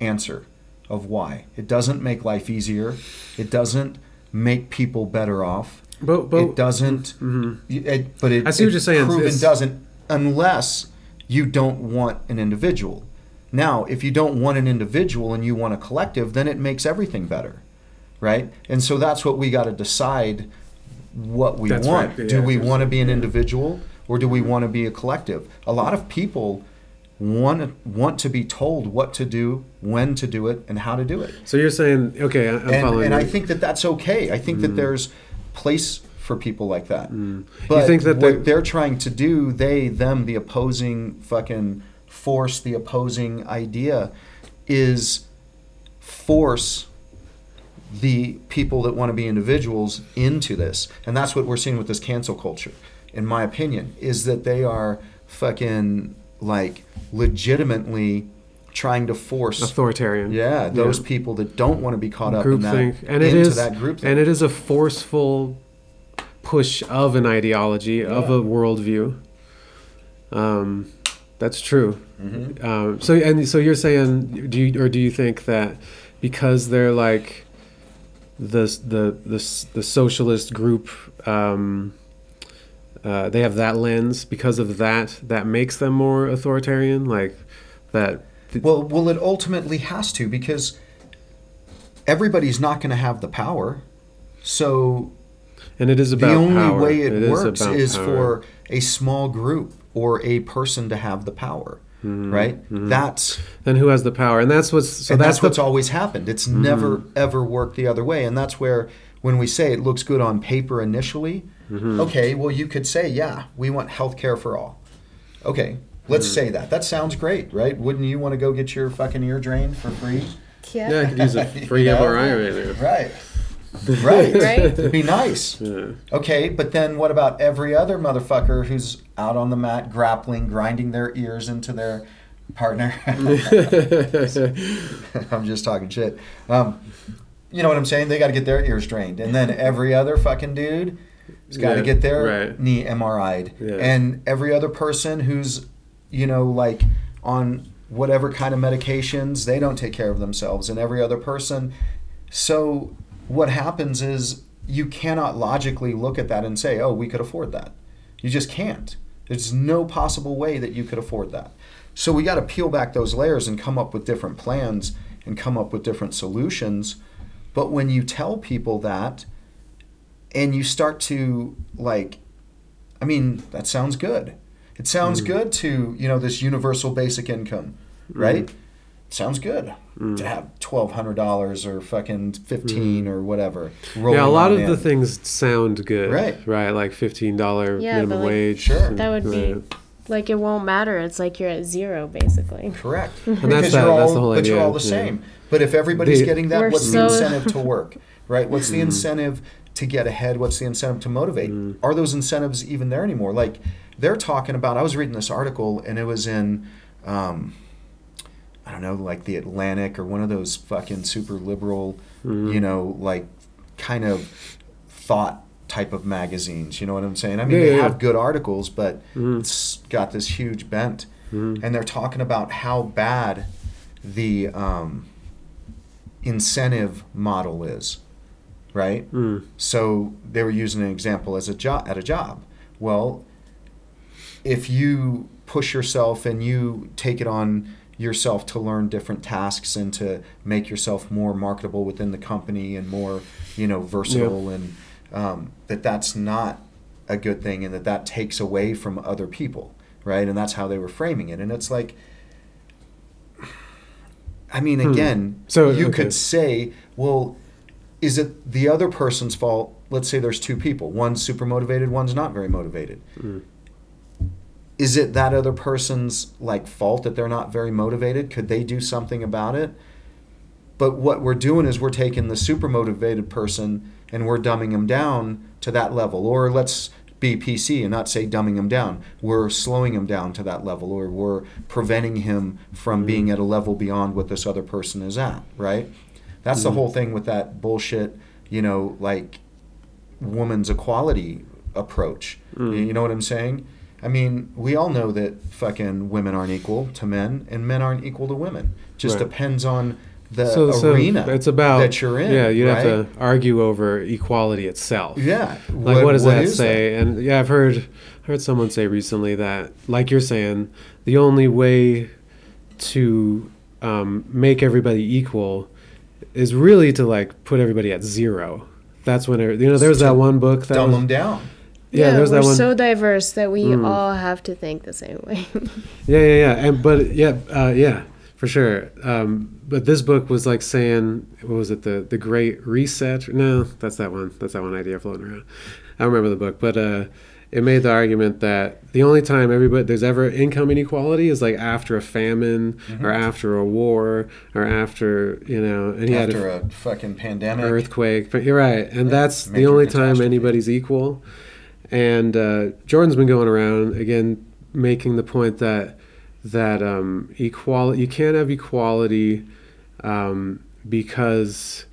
answer of why. It doesn't make life easier. It doesn't make people better off. But, but it doesn't. Mhm. It, but it, I see what you're saying. Proven It's- doesn't unless you don't want an individual. Now, if you don't want an individual and you want a collective, then it makes everything better, right? And so that's what we got to decide what we That's want. right. do Yeah, we want to be an individual or do we want to be a collective? A lot of people want want to be told what to do, when to do it, and how to do it So you're saying, okay, I'm and, following. and you. I think that that's okay. I think that there's place for people like that. Mm. But You think that what they- they're trying to do, they, them, the opposing fucking force, the opposing idea, is force the people that want to be individuals into this. And that's what we're seeing with this cancel culture, in my opinion, is that they are fucking like legitimately trying to force authoritarian. yeah, those Yeah. people that don't want to be caught up in that and it into is, that group and it is a forceful push of an ideology of a worldview. Um, that's true. Mhm. Um, so and so you're saying, do you or do you think that because they're like the the the the socialist group, um, uh, they have that lens because of that that makes them more authoritarian, like that. Well, well, it ultimately has to because everybody's not going to have the power. So And it is about the only power. way it works about is for a small group or a person to have the power, Mm-hmm. right? Mm-hmm. That's then who has the power and that's what's so and that's, that's, the what's always happened. It's mm-hmm. never ever worked the other way, and that's where when we say it looks good on paper initially, okay, well you could say, yeah, we want health care for all. Okay, let's Hmm. say that. That sounds great, right? Wouldn't you want to go get your fucking ear drained for free? Yeah. Yeah, I could use a free You know? MRI right now. Right. Right. Right? It'd be nice. Yeah. Okay, but then what about every other motherfucker who's out on the mat grappling, grinding their ears into their partner? I'm just talking shit. Um, you know what I'm saying? They got to get their ears drained, and then every other fucking dude has got to Yeah, get their right. knee MRI'd, Yeah. and every other person who's, you know, like on whatever kind of medications, they don't take care of themselves, and every other person. So what happens is you cannot logically look at that and say, "Oh, we could afford that." You just can't. There's no possible way that you could afford that. So we got to peel back those layers and come up with different plans and come up with different solutions. But when you tell people that and you start to like I mean, that sounds good. It sounds mm. good to, you know, this universal basic income, right? Sounds good to have twelve hundred dollars or fucking fifteen or whatever. Yeah, a lot on of the things sound good. Right. Right, like fifteen dollar Yeah, minimum like, wage. Sure. That would be Right. like it won't matter. It's like you're at zero basically. Correct. that's that- all, that's the whole idea. but you're all the yeah. same. But if everybody's The- getting that, what's so- the incentive to work? Right? What's the incentive to get ahead? What's the incentive to motivate? Mm. Are those incentives even there anymore? Like they're talking about. I was reading this article and it was in. Um, I don't know, like the Atlantic or one of those fucking super liberal, Mm-hmm. you know, like kind of thought type of magazines. You know what I'm saying? I mean, Yeah, they yeah, Mm-hmm. have good articles, but it's got this huge bent. Mm-hmm. And they're talking about how bad the um, incentive model is, right? Mm. So they were using an example as a job at a job. Well, if you push yourself and you take it on yourself to learn different tasks and to make yourself more marketable within the company and more, you know, versatile and um, that that's not a good thing and that that takes away from other people, right? And that's how they were framing it. And it's like, I mean, again, Hmm. So, you okay. could say, well, is it the other person's fault? Let's say there's two people. One's super motivated, one's not very motivated. Mm. Is it that other person's like fault that they're not very motivated? Could they do something about it? But what we're doing is we're taking the super motivated person and we're dumbing him down to that level. Or let's be PC and not say dumbing him down. We're slowing him down to that level or we're preventing him from being at a level beyond what this other person is at, right? That's the whole thing with that bullshit, you know, like woman's equality approach. Mm. You know what I'm saying? I mean, we all know that fucking women aren't equal to men and men aren't equal to women. Just Right. depends on the so, so arena it's about that you're in. Yeah, you'd right? have to argue over equality itself. Yeah. Like what, does that say? And yeah, I've heard heard someone say recently that, like you're saying, the only way to um, make everybody equal is really to like put everybody at zero. That's when it, you know. There's that one book that Dumb was, them down. Yeah, there's we're that one. so diverse that we Mm. all have to think the same way. Yeah, yeah, yeah. And but yeah, uh, yeah, for sure. Um, but this book was like saying, what was it? The the Great Reset? No, that's that one. That's that one idea floating around. I don't remember the book, but uh, it made the argument that the only time everybody there's ever income inequality is like after a famine or after a war or after you know, and he had After a a fucking pandemic. earthquake. But you're right, and that's the only time anybody's equal. And uh, Jordan's been going around again, making the point that that um, equality you can't have equality um, because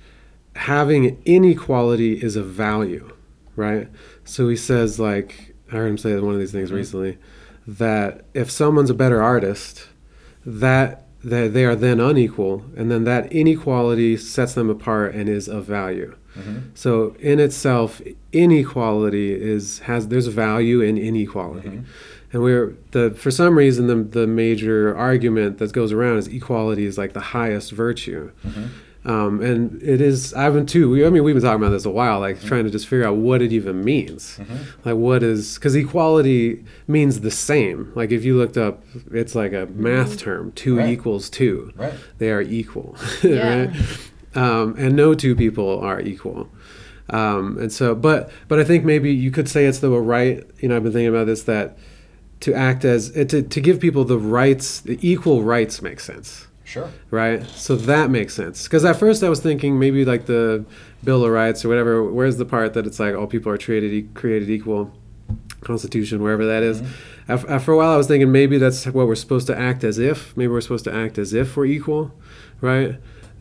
having inequality is a value, right? So he says like I heard him say one of these things recently that if someone's a better artist, that that they are then unequal, and then that inequality sets them apart and is of value. Mm-hmm. So in itself, inequality is has there's value in inequality, mm-hmm. and we're the for some reason the the major argument that goes around is equality is like the highest virtue. Mm-hmm. Um, and it is, I've been too, we, I mean, we've been talking about this a while, like trying to just figure out what it even means. Like, what is, because equality means the same. Like, if you looked up, it's like a math term two Right. equals two. Right. They are equal. Yeah. right? Um, and no two people are equal. Um, and so, but, but I think maybe you could say it's the right, you know, I've been thinking about this that to act as uh, to, to give people the rights, the equal rights makes sense Sure. right? So that makes sense. Because at first I was thinking maybe like the Bill of Rights or whatever. Where's the part that it's like all people are created created equal, Constitution, wherever that is. Af- After a while, I was thinking maybe that's what we're supposed to act as if. Maybe we're supposed to act as if we're equal, right?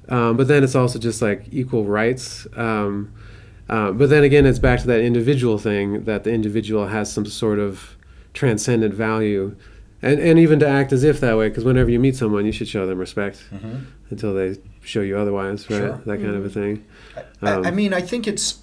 Um, but then it's also just like equal rights. Um, uh, but then again, it's back to that individual thing that the individual has some sort of transcendent value. And, and even to act as if that way, because whenever you meet someone, you should show them respect until they show you otherwise, right? Sure. That kind of a thing. I, Um, I mean, I think it's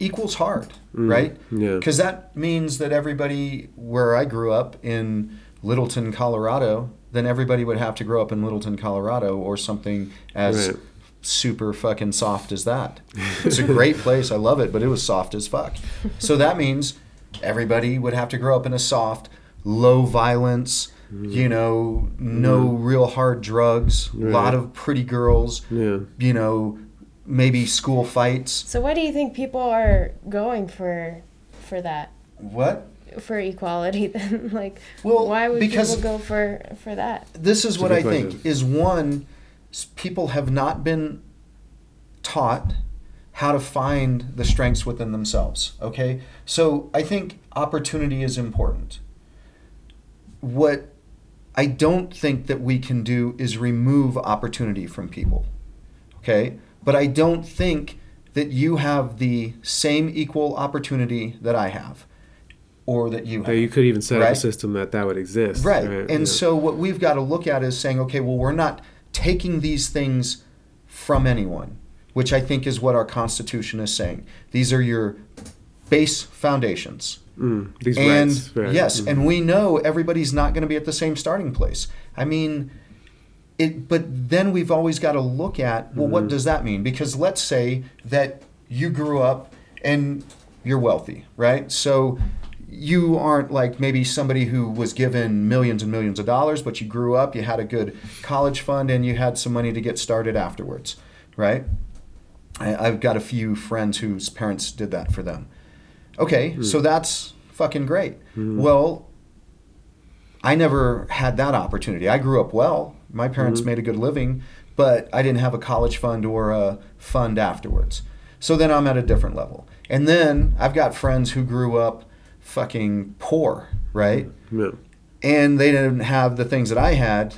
equals hard, right? yeah. Because that means that everybody where I grew up in Littleton, Colorado, then everybody would have to grow up in Littleton, Colorado, or something as Right. super fucking soft as that. It's a great place. I love it, but it was soft as fuck. So that means everybody would have to grow up in a soft, low violence. Mm. You know, no mm. real hard drugs, a lot of pretty girls, Yeah. you know, maybe school fights. So why do you think people are going for for that? What? For equality then? like Well, why would because- people go for for that? This is It's what good I think is one people have not been taught how to find the strengths within themselves, okay? So I think opportunity is important. What I don't think that we can do is remove opportunity from people. Okay? But I don't think that you have the same equal opportunity that I have or that you have. You could even set up a system that that would exist. Right. And yeah. so what we've got to look at is saying, okay, well, we're not taking these things from anyone, which I think is what our Constitution is saying. These are your base foundations. Mm, these and rights. Right. yes, Mhm. and we know everybody's not going to be at the same starting place. I mean, it. But then we've always got to look at well, Mm-hmm. what does that mean? Because let's say that you grew up and you're wealthy, right? So you aren't like maybe somebody who was given millions and millions of dollars, but you grew up, you had a good college fund, and you had some money to get started afterwards, right? I, I've got a few friends whose parents did that for them. Okay, hmm. so that's fucking great. Hmm. Well, I never had that opportunity. I grew up well. My parents hmm. made a good living, but I didn't have a college fund or a fund afterwards. So then I'm at a different level. And then I've got friends who grew up fucking poor, right? Yeah. And they didn't have the things that I had,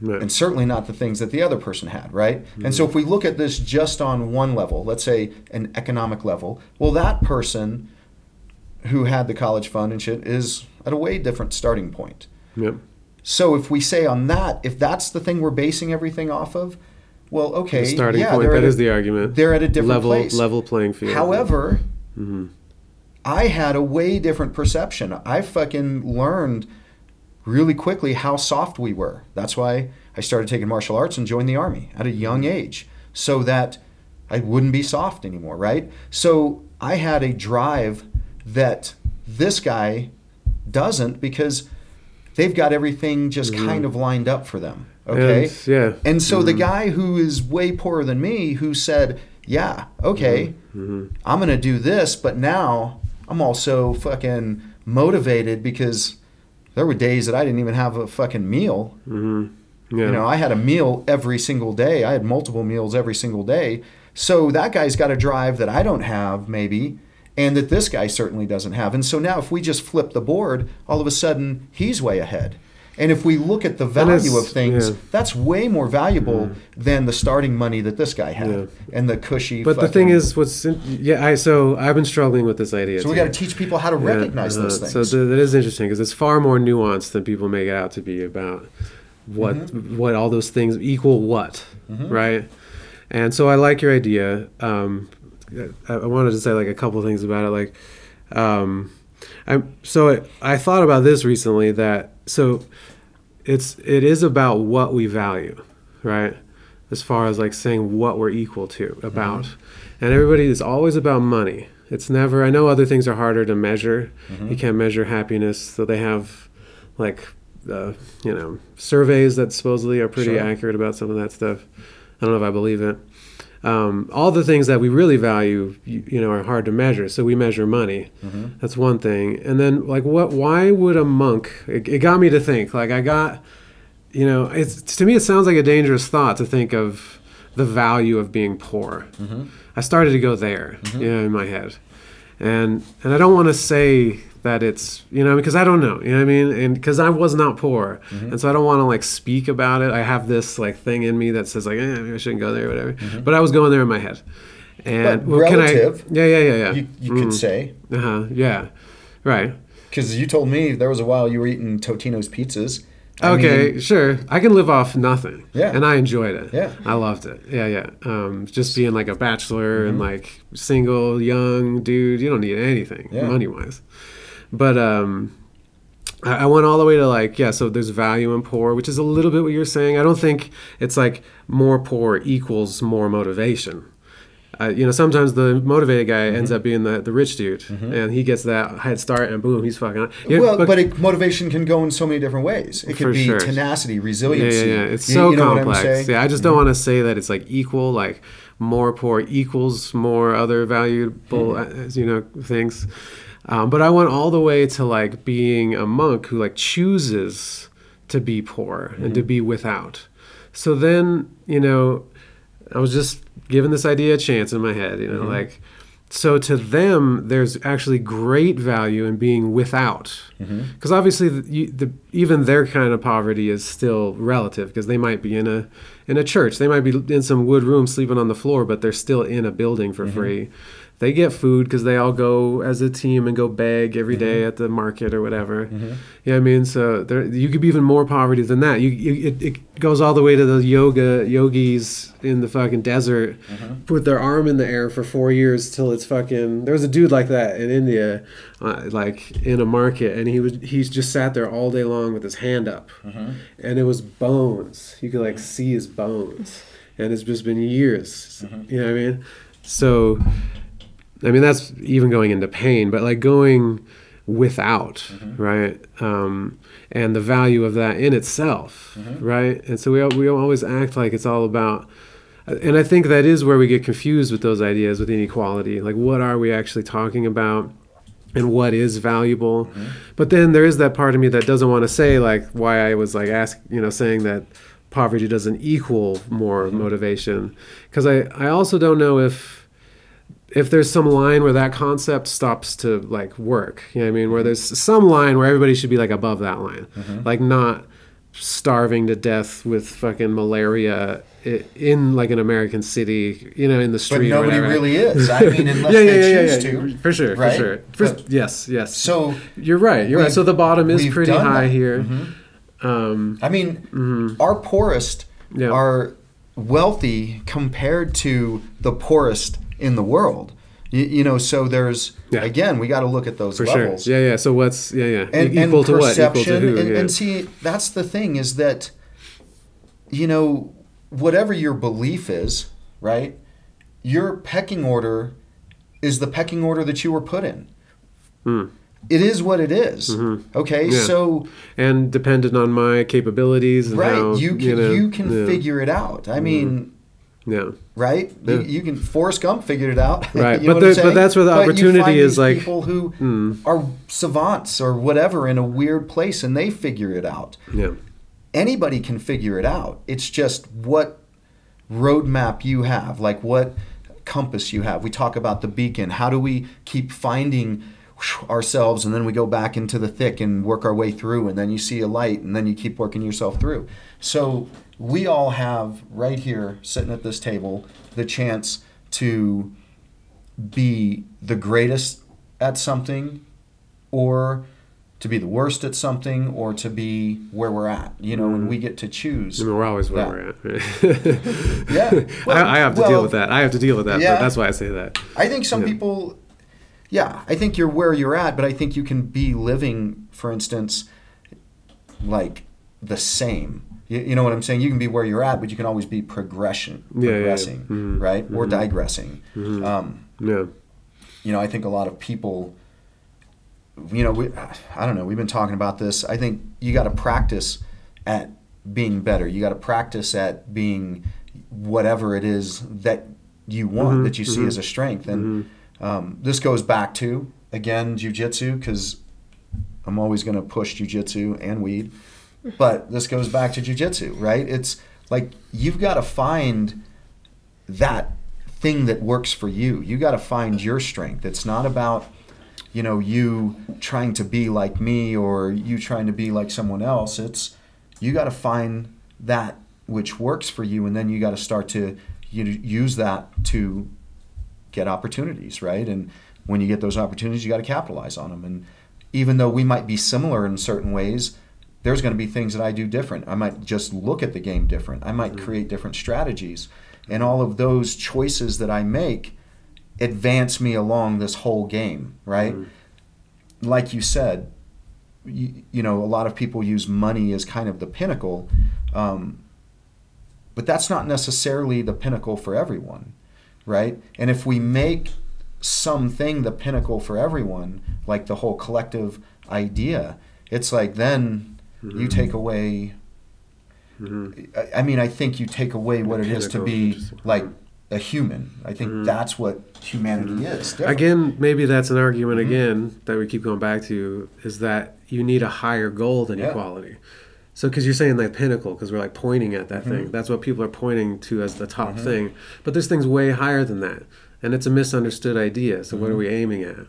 Right. and certainly not the things that the other person had, right? And so if we look at this just on one level, let's say an economic level, well, that person who had the college fund and shit is at a way different starting point. Yep. So if we say on that, if that's the thing we're basing everything off of, well, okay, The starting yeah, point. That at is a, the argument. they're at a different level place. level playing field. However, hmm I had a way different perception. I fucking learned really quickly how soft we were. That's why I started taking martial arts and joined the army at a young mm-hmm. age so that I wouldn't be soft anymore, right? So I had a drive that this guy doesn't because they've got everything just mm-hmm. kind of lined up for them. Okay? And, yeah. And so the mm-hmm. guy who is way poorer than me, who said, "Yeah, okay, I'm gonna do this," but now I'm also fucking motivated because there were days that I didn't even have a fucking meal. hmm Yeah. You know, I had a meal every single day. I had multiple meals every single day. So that guy's got a drive that I don't have, maybe, and that this guy certainly doesn't have. And so now, if we just flip the board, all of a sudden he's way ahead. And if we look at the value of things, yeah. that's way more valuable than the starting money that this guy had Yeah. and the cushy. but the thing is, what's in, yeah, I so I've been struggling with this idea. so we got to teach people how to Yeah, recognize uh, those things. So th- that is interesting because it's far more nuanced than people make it out to be about what Mm-hmm. what all those things equal what, right? And so I like your idea. Um, I, I wanted to say like a couple things about it. Like, um, I so I, I thought about this recently that so it's it is about what we value, right? As far as like saying what we're equal to about, and everybody is always about money. It's never. I know other things are harder to measure. You can't measure happiness, so they have like uh, you know surveys that supposedly are pretty Sure. accurate about some of that stuff. I don't know if I believe it. Um, all the things that we really value, you, you know, are hard to measure. So we measure money. Mm-hmm. That's one thing. And then, like, what? Why would a monk? It, it got me to think. Like, I got, you know, it's to me, it sounds like a dangerous thought to think of the value of being poor. Mm-hmm. I started to go there, mm-hmm. you know, in my head, and and I don't want to say that it's you know because I don't know you know what I mean? And because I was not poor. And so I don't want to like speak about it. I have this like thing in me that says like eh, maybe I shouldn't go there or whatever. But I was going there in my head. And relative, I yeah yeah yeah yeah. You, you could say. Uh-huh. Yeah. Right. Because you told me there was a while you were eating Totino's pizzas. I okay mean, sure. I can live off nothing. Yeah. and I enjoyed it. Yeah. I loved it. Yeah yeah. Um, just being like a bachelor and Mm-hmm. like single young dude you don't need anything Yeah. money wise but um I I went all the way to like yeah so there's value in poor which is a little bit what you're saying I don't think it's like more poor equals more motivation uh, you know sometimes the motivated guy Mm-hmm. ends up being the, the rich dude and he gets that head start and boom he's fucking on. Yeah, well, but, it, motivation can go in so many different ways. It could be sure. tenacity, yeah, resiliency. yeah, yeah. It's You- so you know complex. Mm-hmm. Yeah, I just don't want to say that it's like equal, like more poor equals more other valuable, Mm-hmm. uh, you know, things. Um, but I went all the way to like being a monk who like chooses to be poor and Mm-hmm. to be without. So then, you know, I was just giving this idea a chance in my head, you know, Mm-hmm. like so to them there's actually great value in being without Mm-hmm. because obviously the, the, even their kind of poverty is still relative because they might be in a in a church they might be in some wood room sleeping on the floor but they're still in a building for free they get food because they all go as a team and go beg every mm-hmm. day at the market or whatever. Mm-hmm. Yeah i mean? So there you could be even more poverty than that. You, you it, it goes all the way to the yoga yogis in the fucking desert mm-hmm. put their arm in the air for four years till it's fucking there was a dude like that in india uh, like in a market and he would he's just sat there all day long with his hand up. And it was bones. You could like see his bones. And it's just been years. You know what i mean? So I mean, that's even going into pain, but like going without, mm-hmm. right? Um, and the value of that in itself, mm-hmm. right? And so we, we always act like it's all about, and I think that is where we get confused with those ideas with inequality. Like, what are we actually talking about? And what is valuable, mm-hmm. but then there is that part of me that doesn't want to say like why I was like ask you know saying that poverty doesn't equal more motivation, because I I also don't know if if there's some line where that concept stops to like work you know what i mean where there's some line where everybody should be like above that line like not starving to death with fucking malaria in like an american city you know in the street or nobody really is. I mean, unless yeah, yeah, they yeah, choose yeah, to. for sure right? for sure for, But- yes yes So, you're right you're right so the bottom is pretty high that. here Mhm. um I mean, our poorest Mm-hmm. Yeah. are wealthy compared to the poorest in the world. You, you know, so there's Yeah. again, we got to look at those for levels. sure yeah yeah so what's yeah yeah and, E- and equal to what equal to who and, yeah. and see that's the thing is that you know whatever your belief is right your pecking order is the pecking order that you were put in Hmm. it is what it is. Mhm. okay Yeah. so and dependent on my capabilities and right how, you can know, you can yeah, Mm-hmm. figure it out i mean yeah right you, Yeah. you can Forrest Gump figured it out Right, You know but the- but that's where the But you opportunity is, like- people who mm, are savants or whatever in a weird place and they figure it out yeah anybody can figure it out. It's just what roadmap you have, like what compass you have. We talk about the beacon. How do we keep finding ourselves and then we go back into the thick and work our way through and then you see a light and then you keep working yourself through. So we all have right here sitting at this table the chance to be the greatest at something or to be the worst at something or to be where we're at you know and we get to choose I mean, we're always where Yeah. we're at. Yeah. Well, I, I have to deal with that. I have to deal with that. yeah. But that's why I say that. i think some Yeah. people yeah i think you're where you're at but i think you can be living for instance like the same you, you know what i'm saying you can be where you're at but you can always be progression Yeah, yeah, yeah. progressing Mhm. right or Mhm. digressing Mhm. um, Yeah. you know, I think a lot of people, you know, we, I don't know, we've been talking about this. I think you got to practice at being better. You got to practice at being whatever it is that you want Mhm, that you see mhm. as a strength and um, this goes back to again jujitsu because i'm always going to push jujitsu and weed but this goes back to jujitsu right? It's like you've got to find that thing that works for you. You got to find your strength. It's not about you know you trying to be like me or you trying to be like someone else. It's you got to find that which works for you and then you got to start to you know, use that to get opportunities right? And when you get those opportunities you got to capitalize on them and even though we might be similar in certain ways there's going to be things that i do different. I might just look at the game different. I might create different strategies. And all of those choices that i make advance me along this whole game right? Like you said you, you know a lot of people use money as kind of the pinnacle um, but that's not necessarily the pinnacle for everyone right? And if we make something the pinnacle for everyone like the whole collective idea it's like then you take away Mhm. I- I mean, I think you take away what it is to be like a human. I think that's what humanity is. different. Again, maybe that's an argument Mm-hmm. again that we keep going back to is that you need a higher goal than Yeah. equality. So, because you're saying like pinnacle, because we're like pointing at that Mm-hmm. thing. That's what people are pointing to as the top thing. But there's things way higher than that, and it's a misunderstood idea. So, Mm-hmm. what are we aiming at?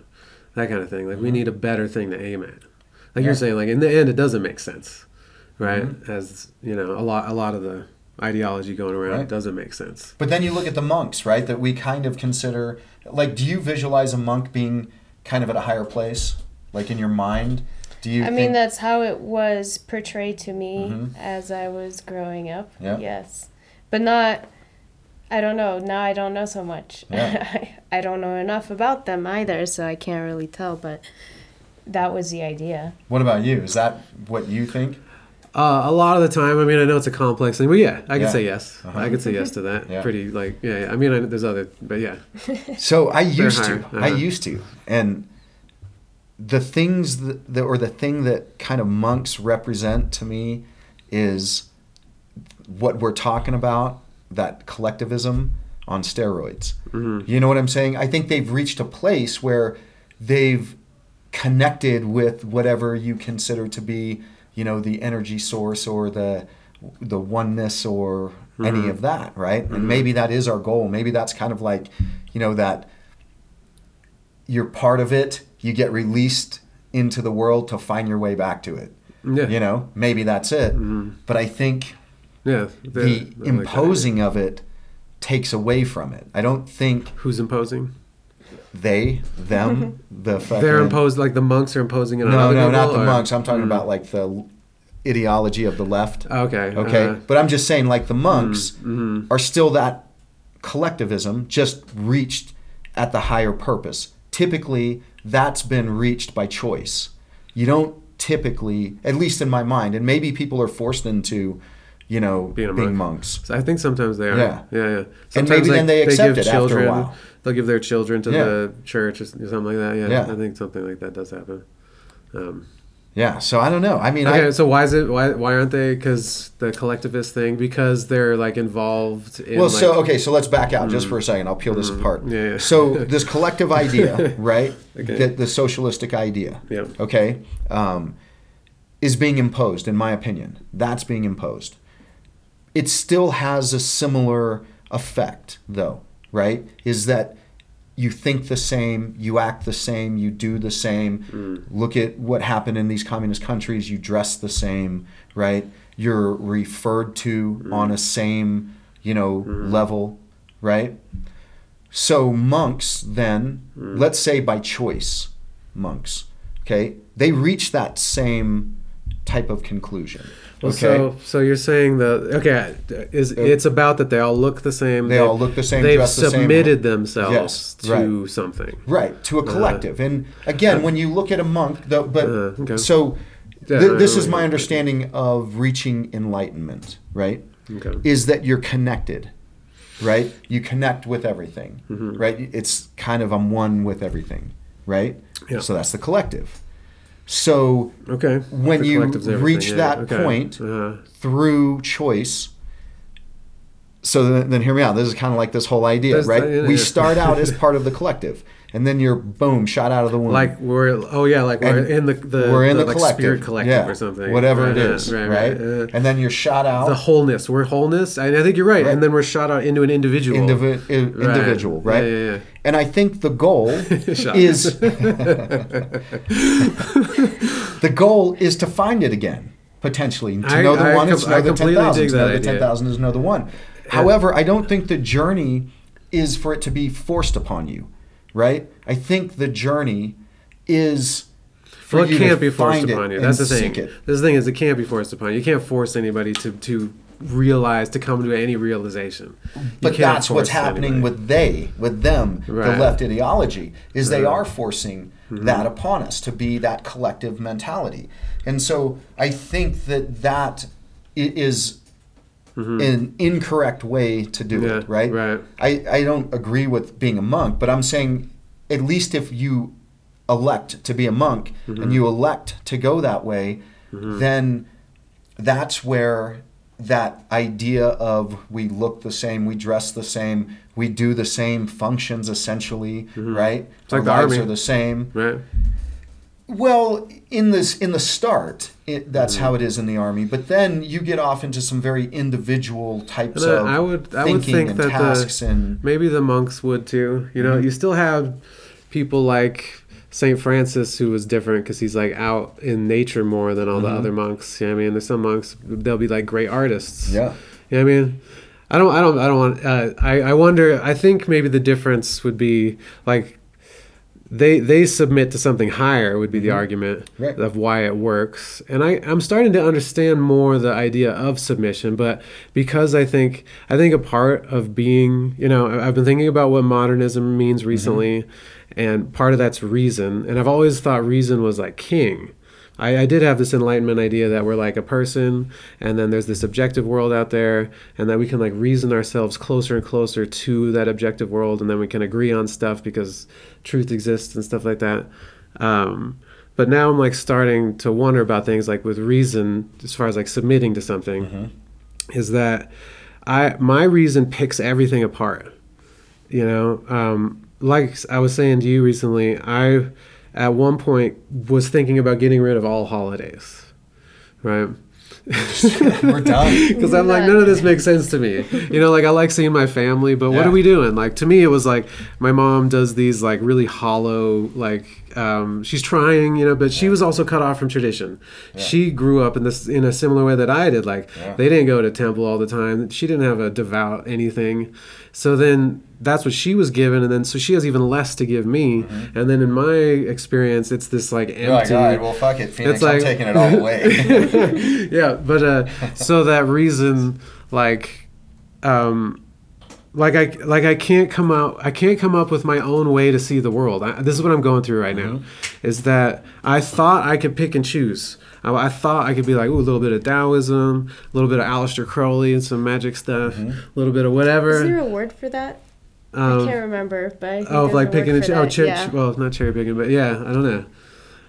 That kind of thing. Like, we need a better thing to aim at. Like Yeah. you're saying, like in the end, it doesn't make sense, right? Mm-hmm. As you know, a lot, a lot of the ideology going around Right. doesn't make sense. But then you look at the monks, right? That we kind of consider like, do you visualize a monk being kind of at a higher place, like in your mind? Do you? I think, mean, that's how it was portrayed to me Mhm. as I was growing up. Yeah. Yes. But not, I don't know. Now I don't know so much. Yeah. I, I don't know enough about them either, so I can't really tell, but that was the idea. What about you? Is that what you think? Uh, a lot of the time, I mean, I know it's a complex thing, but yeah, I can Yeah. say yes. Uh-huh. I could say yes to that. Yeah. Pretty like yeah, yeah. I mean, I, there's other, but yeah. So I used to. I Uh-huh. used to, and the things that, that or the thing that kind of monks represent to me is what we're talking about that collectivism on steroids. Mhm. You know what I'm saying? I think they've reached a place where they've connected with whatever you consider to be, you know, the energy source or the the oneness or any Mhm. of that, right? And maybe that is our goal. Maybe that's kind of like, you know, that you're part of it, you get released into the world to find your way back to it. Yeah. You know, maybe that's it. Mhm. But I think Yeah. the I like imposing of it takes away from it. I don't think Who's imposing? They, them, the fucking. They're imposed like the monks are imposing it on No, other no, people, not the or- monks. I'm talking Mm. about like the ideology of the left. Okay. Okay, uh, but I'm just saying, like the monks mhm. are still that collectivism, just reached at the higher purpose. Typically, that's been reached by choice. You don't typically, at least in my mind, and maybe people are forced into, you know, Being being, a monk. monks. So I think sometimes they are. Yeah. Yeah. Yeah. And Sometimes, maybe then they accept give it after a while. They'll give their children to Yeah. the church or something like that. Yeah. Yeah. I think something like that does happen. Um, Yeah, so I don't know. I mean, okay, I, so why is it why why aren't they? Because the collectivist thing, because they're like involved in. well, like, so okay, so let's back out just for a second. I'll peel this apart. Mm. Yeah, yeah. So this collective idea, right? Okay. The, the socialistic idea, Yeah. okay, um, is being imposed. In my opinion, that's being imposed. It still has a similar effect, though, right? Is that you think the same, you act the same, you do the same. Mm. Look at what happened in these communist countries. You dress the same, right? You're referred to mm. on a same, you know, mm. level, right? So monks then, mm. let's say by choice, monks, okay, they reach that same type of conclusion. Well, okay, so so you're saying that okay is it's about that they all look the same. They all look the same, They've dress the same. submitted themselves Yes, to something. right to a collective. and again, when you look at a monk, though, but Uh, okay. so th- this is my understanding of reaching enlightenment, right? Okay. is that you're connected, right? You connect with everything, Mm-hmm. right? It's kind of I'm one with everything, right? Yeah. So that's the collective. So Okay. when you reach yeah, that okay. point Uh, through choice, so then, then hear me out. This is kind of like this whole idea, That's right? we start out as part of the collective, and then you're boom shot out of the womb. Like we're oh yeah, like we're And in the, the we're in the, like collective, spirit collective yeah, or something. whatever it Right, is, right, right? right, uh, and then you're shot out. the wholeness. We're wholeness. I, I think you're right. And then we're shot out into an individual. indivi- i- individual, right? Yeah, yeah. And I think the goal is the goal is to find it again, potentially. To I- know the I one is to know I the ten thousand. To know the ten thousand is know the one. However, I don't think the journey is for it to be forced upon you, right? I think the journey is Well, it you can't be forced upon you. That's the thing. This thing is, it can't be forced upon you. You can't force anybody to to realize to come to any realization. You But that's what's happening anybody. with they, with them, the left ideology, is they Right. Mm-hmm. are forcing that upon us to be that collective mentality. And so I think that that i- is an incorrect way to do Mm-hmm. Yeah, it, right? right. I, I don't agree with being a monk, but I'm saying at least if you elect to be a monk Mm-hmm. and you elect to go that way, then that's where that idea of we look the same, we dress the same, we do the same functions essentially, right? Mm-hmm. It's like Our the lives army. are the same. right. Well, in this in the start, it, that's Mm-hmm. how it is in the army. But then you get off into some very individual types And of I, would I would think and that tasks the, and maybe the monks would too. You know, Mhm. you still have people like Saint Francis who was different because he's like out in nature more than all the Mhm. other monks. You know I mean, there's some monks they'll be like great artists. yeah. You know I mean? I don't, I don't, I don't want. Uh, I, I wonder. I think maybe the difference would be like they they submit to something higher would be the argument Mm-hmm. Right. of why it works. And I I'm starting to understand more the idea of submission, but because I think I think a part of being, you know, I've been thinking about what modernism Mm-hmm. means recently, and part of that's reason. And I've always thought reason was like king. I, I did have this enlightenment idea that we're like a person and then there's this objective world out there and that we can like reason ourselves closer and closer to that objective world and then we can agree on stuff because truth exists and stuff like that. Um, but now i'm like starting to wonder about things like with reason as far as like submitting to something is that i my reason picks everything apart you know? Um, like i was saying to you recently i at one point was thinking about getting rid of all holidays right We're done. because I'm like, none of this makes sense to me. You know, like I like seeing my family, but what are we doing? Like to me, it was like my mom does these like really hollow, like um, she's trying, you know, but she was also cut off from tradition. She grew up in this in a similar way that I did. Like Yeah. they didn't go to temple all the time. She didn't have a devout anything. So then that's what she was given, and then so she has even less to give me. And then in my experience, it's this like empty. You're like, all right, well, fuck it, Phoenix. It's like- I'm taking it all away. yeah, but uh, so that reason, like, um, like I like I can't come out. I can't come up with my own way to see the world. I, this is what I'm going through right now. Is that I thought I could pick and choose. I, I thought I could be like, ooh, a little bit of Taoism, a little bit of Aleister Crowley and some magic stuff, a little bit of whatever. Is there a word for that? Um, I can't remember, but I think Oh, like picking word and for ch- oh, that, cher- yeah. well, not cherry picking, but yeah, I don't know.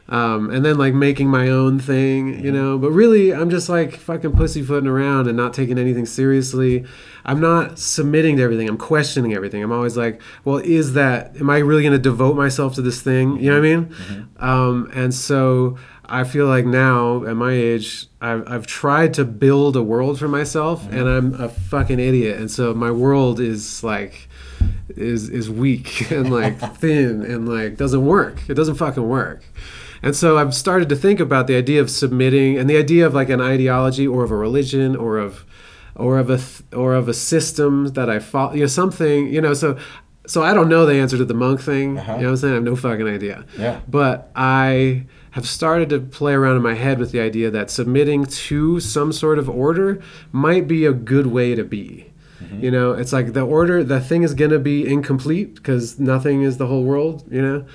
Um, and then like making my own thing, you know. But really, I'm just like fucking pussyfooting around and not taking anything seriously. I'm not submitting to everything. I'm questioning everything. I'm always like, well, is that? Am I really going to devote myself to this thing? You know what I mean? Um, and so I feel like now at my age, I've, I've tried to build a world for myself, and I'm a fucking idiot. And so my world is like is is weak and like thin and like doesn't work. It doesn't fucking work. And so I've started to think about the idea of submitting and the idea of like an ideology or of a religion or of or of a th- or of a system that I follow, you know, something, you know, so so I don't know the answer to the monk thing. Uh-huh. You know what I'm saying? I have no fucking idea. Yeah. But I have started to play around in my head with the idea that submitting to some sort of order might be a good way to be. You know, it's like the order, the thing is gonna be incomplete because nothing is the whole world. You know,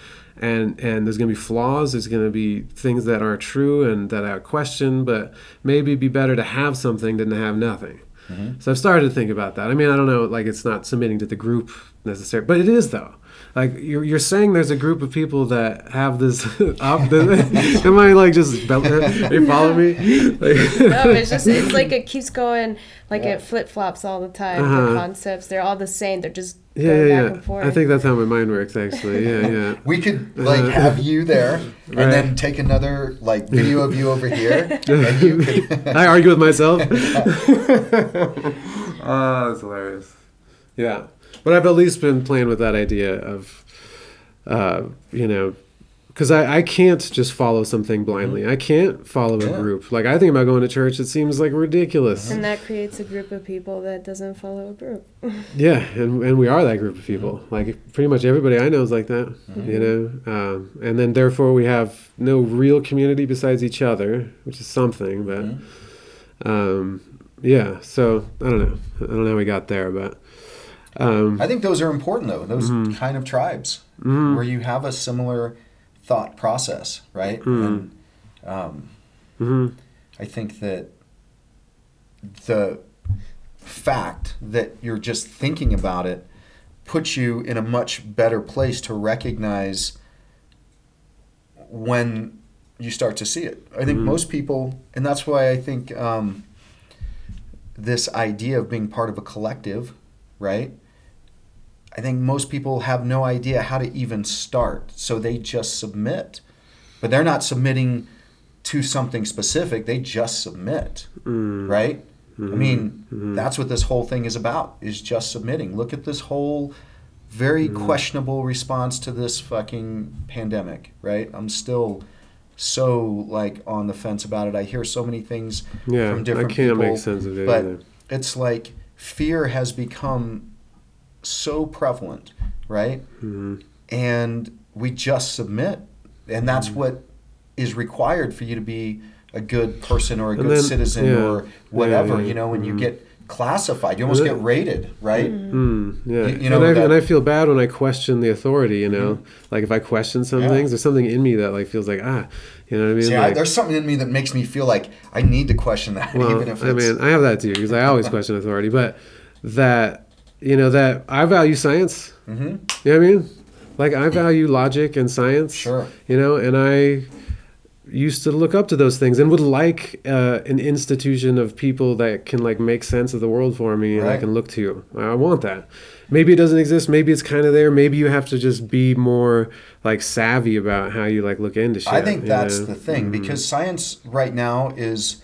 and and there's gonna be flaws. There's gonna be things that aren't true and that I question. But maybe it'd be better to have something than to have nothing. Mm-hmm. So I've started to think about that. I mean, I don't know, like it's not submitting to the group necessarily, but it is though. Like you're, you're saying, there's a group of people that have this. op- the, am I like just? Are you follow me? Like, no, it's just it's like it keeps going like Yeah. it flip flops all the time. Uh-huh. The concepts they're all the same. They're just yeah, going yeah, back yeah. and forth. I think that's how my mind works. Actually, yeah, yeah. We could like Uh, have you there, and Right. then take another like video of you over here, and you could. I argue with myself. oh, that's hilarious. Yeah, but I've at least been playing with that idea of, uh, you know, because I, I can't just follow something blindly. I can't follow a Mm-hmm. Yeah. group. Like I think about going to church. It seems like ridiculous. and that creates a group of people that doesn't follow a group. Yeah, and, and we are that group of people. Like pretty much everybody I know is like that, Mm-hmm. you know. Um, and then therefore we have no real community besides each other, which is something. But Mm-hmm. um, yeah, so I don't know. I don't know how we got there, but um, I think those are important though. Those Mm-hmm. kind of tribes where you have a similar thought process, right? And um, mhm. I think that the fact that you're just thinking about it puts you in a much better place to recognize when you start to see it. I think most people, and that's why I think um, this idea of being part of a collective, right? I think most people have no idea how to even start, so they just submit. But they're not submitting to something specific, they just submit, mm. right? I mm-hmm. mean, mm-hmm. that's what this whole thing is about, is just submitting. Look at this whole very mm. questionable response to this fucking pandemic, right? I'm still so like on the fence about it. I hear so many things yeah, from I different can't people, make sense of it but either. it's like fear has become so prevalent, right? Mhm. And we just submit, and that's Mm-hmm. what is required for you to be a good person or a And good then- citizen yeah. or whatever. Yeah, yeah. You know, when you Mhm. get classified, you almost And get rated, right? Mm, yeah, You- you know and, I, that- and I feel bad when I question the authority. You know, like if I question some Yeah. things, there's something in me that like feels like ah, you know what I mean? See, I, there's something in me that makes me feel like I need to question that, Well, even if I mean, I have that too because I always question authority. But that you know that I value science. Mhm. You know what I mean? Like I value logic and science. Sure. You know, and I used to look up to those things and would like uh, an institution of people that can like make sense of the world for me and I can look to. I want that. Maybe it doesn't exist. Maybe it's kind of there. Maybe you have to just be more like savvy about how you like look into shit. I think that's know? the thing Mhm. because science right now is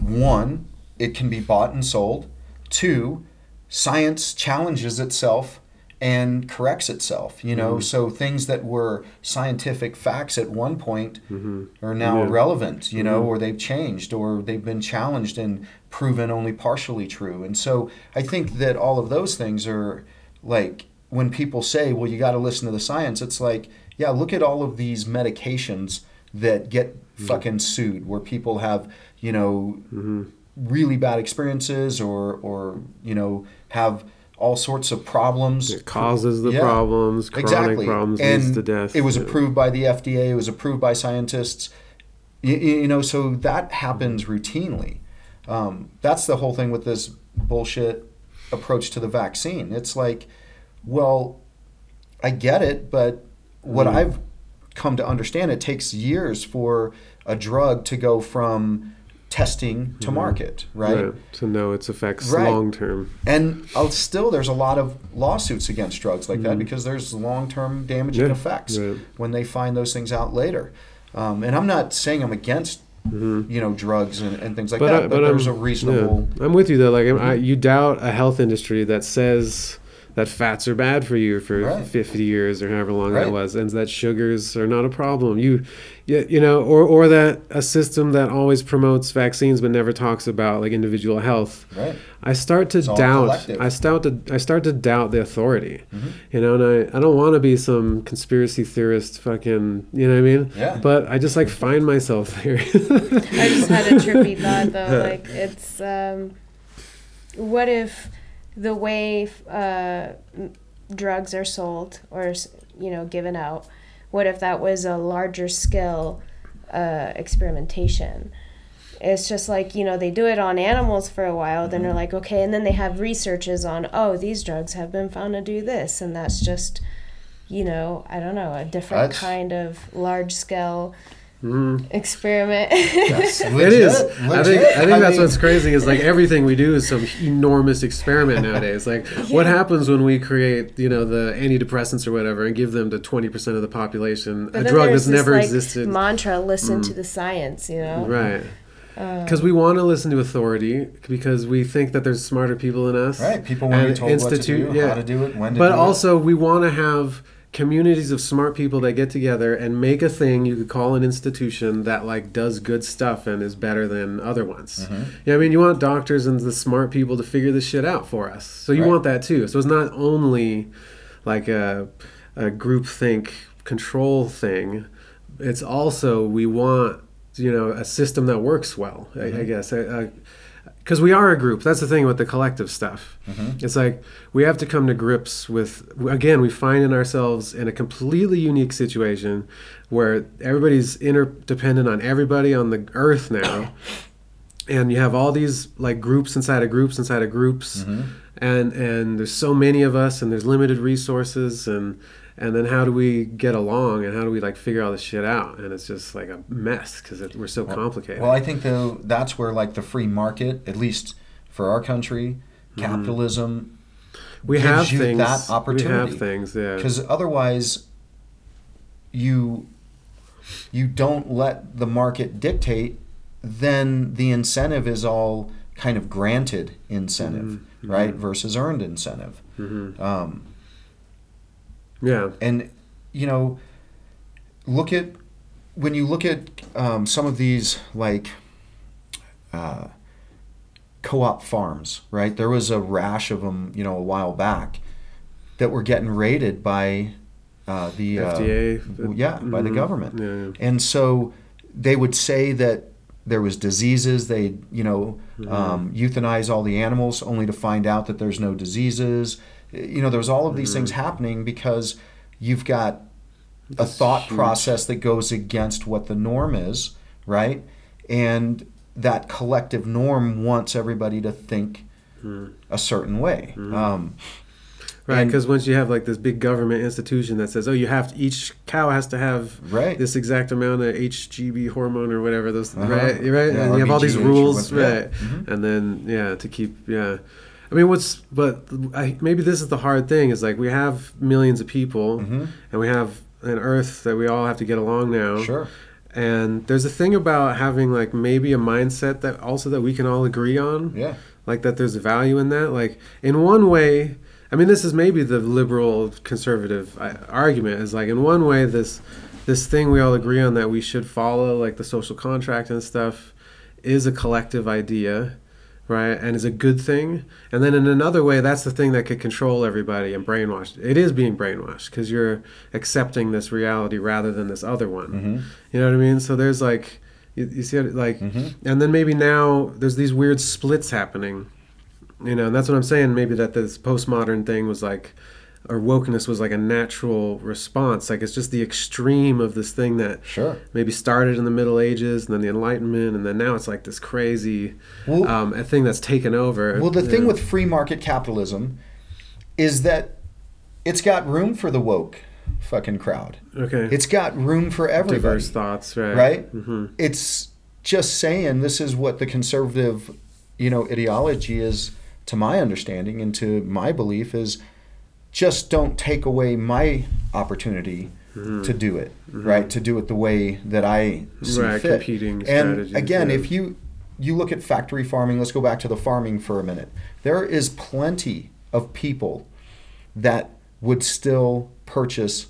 one, it can be bought and sold. Two, science challenges itself and corrects itself. You know, Mm-hmm. so things that were scientific facts at one point are now Yeah. Mm-hmm. irrelevant. You know, or they've changed, or they've been challenged and proven only partially true. And so I think that all of those things are like when people say, "Well, you got to listen to the science," it's like, yeah, look at all of these medications that get Mm-hmm. fucking sued, where people have, you know, Mm-hmm. Really bad experiences, or or you know, have all sorts of problems. It causes the Yeah, problems, chronic exactly. problems, and leads to death. It was Yeah. approved by the FDA. It was approved by scientists. You, you know, so that happens routinely. Um, that's the whole thing with this bullshit approach to the vaccine. It's like, well, I get it, but what Mm. I've come to understand, it takes years for a drug to go from testing to market, right? Mm-hmm. Yeah, to know its effects Right. long term. And uh, still, there's a lot of lawsuits against drugs like that because there's long-term damaging Mm-hmm. Yeah, effects right. when they find those things out later. Um, and I'm not saying I'm against, you know, drugs and, and things like that, Mm-hmm. I- but, there's a I'm- reasonable. yeah. I'm with you though. Like I, you doubt a health industry that says that fats are bad for you for Right. 50 years or however long Right. that was, and that sugars are not a problem. You, you, you know, or or that a system that always promotes vaccines but never talks about like individual health. Right. I start to It's doubt. Mm-hmm. I start to I start to doubt the authority. You know, and I, I don't want to be some conspiracy theorist. Fucking, you know what I mean? Yeah. But I just like find myself there. I just had a trippy thought though. Like it's um, what if the way uh, drugs are sold or you know given out? What if that was a larger scale uh, experimentation? It's just like, you know, they do it on animals for a while, then Mm-hmm. they're like, okay, and then they have researches on, oh, these drugs have been found to do this. And that's just, you know, I don't know, a different That's- kind of large scale Mhm. experiment. That's It legit. I think. I think that's mean, what's crazy is like everything we do is some enormous experiment nowadays. Like what happens when we create, you know, the antidepressants or whatever and give them to 20% of the population, But a drug there's that's this, never like, existed. Mm. Mantra, listen to the science, you know? right. Because we want to listen to authority because we think that there's smarter people than us. Right. People want to be And told what to do, yeah. how to do it, when to But do also, we want to have communities of smart people that get together and make a thing you could call an institution that like does good stuff and is better than other ones. Mm-hmm. Yeah, I mean, you want doctors and the smart people to figure this shit out for us. So you Right. want that too. So it's not only like a a group think control thing. It's also we want you know a system that works well. Mm-hmm. I guess. Because we are a group. That's the thing with the collective stuff. Mm-hmm. It's like we have to come to grips with. Again, we find in ourselves in a completely unique situation where everybody's interdependent on everybody on the earth now, and you have all these like groups inside of groups inside of groups, Mm-hmm. and and there's so many of us, and there's limited resources, and and then how do we get along, and how do we like figure all this shit out? And it's just like a mess because we're so complicated. Well, I think though that's where like the free market, at least for our country, capitalism, we gives have you things. that We opportunity. have things. Yeah. because otherwise, you you don't let the market dictate. Then the incentive is all kind of granted incentive, Mm-hmm. right, versus earned incentive. hmm Um, Yeah. and you know look at when you look at um, some of these like uh, co-op farms right there was a rash of them you know a while back that were getting raided by uh, the uh, FDA. w- yeah by the Mhm. government Yeah. yeah. and so they would say that there was diseases they you know Mm-hmm. um, euthanize all the animals only to find out that there's no diseases you know there's all of these things happening because you've got a Mm-hmm. That's thought huge. process that goes against what the norm is right and that collective norm wants everybody to think a certain way Mm-hmm. um, Right, because once you have like this big government institution that says, "Oh, you have to, each cow has to have Right. this exact amount of HGB hormone or whatever those Uh-huh. right, right, Yeah, and you have all these rules, right, Mhm. and then yeah, to keep yeah." I mean, what's but I, maybe this is the hard thing is like we have millions of people, Mhm. and we have an Earth that we all have to get along now. sure. And there's a thing about having like maybe a mindset that also that we can all agree on. Yeah. Like that there's a value in that. Like in one way i mean this is maybe the liberal conservative uh, argument is like in one way this this thing we all agree on that we should follow like the social contract and stuff is a collective idea right? And is a good thing. And then in another way that's the thing that could control everybody and brainwash it is being brainwashed because you're accepting this reality rather than this other one. Mhm. you know what i mean? So there's like you, you see it like Mhm. and then maybe now there's these weird splits happening you know and that's what i'm saying. Maybe that this postmodern thing was like or wokeness was like a natural response like it's just the extreme of this thing that sure maybe started in the middle ages and then the enlightenment and then now it's like this crazy Well- um, a thing that's taken over Well, the thing Yeah. with free market capitalism is that it's got room for the woke fucking crowd. okay It's got room for everybody. diverse thoughts right right? hmm It's just saying this is what the conservative, you know, ideology is to my understanding and to my belief is just don't take away my opportunity Mm-hmm. to do it, right? To do it the way that I see Right, fit. competing and again, yeah. if you you look at factory farming, let's go back to the farming for a minute. There is plenty of people that would still purchase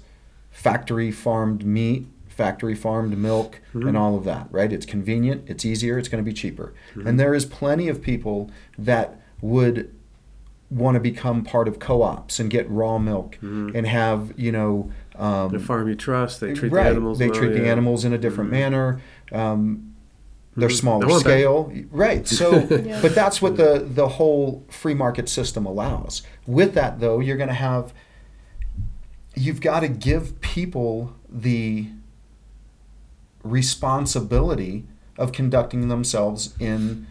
factory farmed meat, factory farmed milk, Mm-hmm. and all of that, right? It's convenient, it's easier, it's going to be cheaper. Mm-hmm. And there is plenty of people that would want to become part of co-ops and get raw milk and have, you know, um, the farm you trust they treat right. the animals They well, treat the yeah. Mm-hmm. animals in a different manner. Um, they're Mhm. I smaller want that. scale, right? So, Yeah. but that's what the the whole free market system allows. With that, though, you're going to have you've got to give people the responsibility of conducting themselves in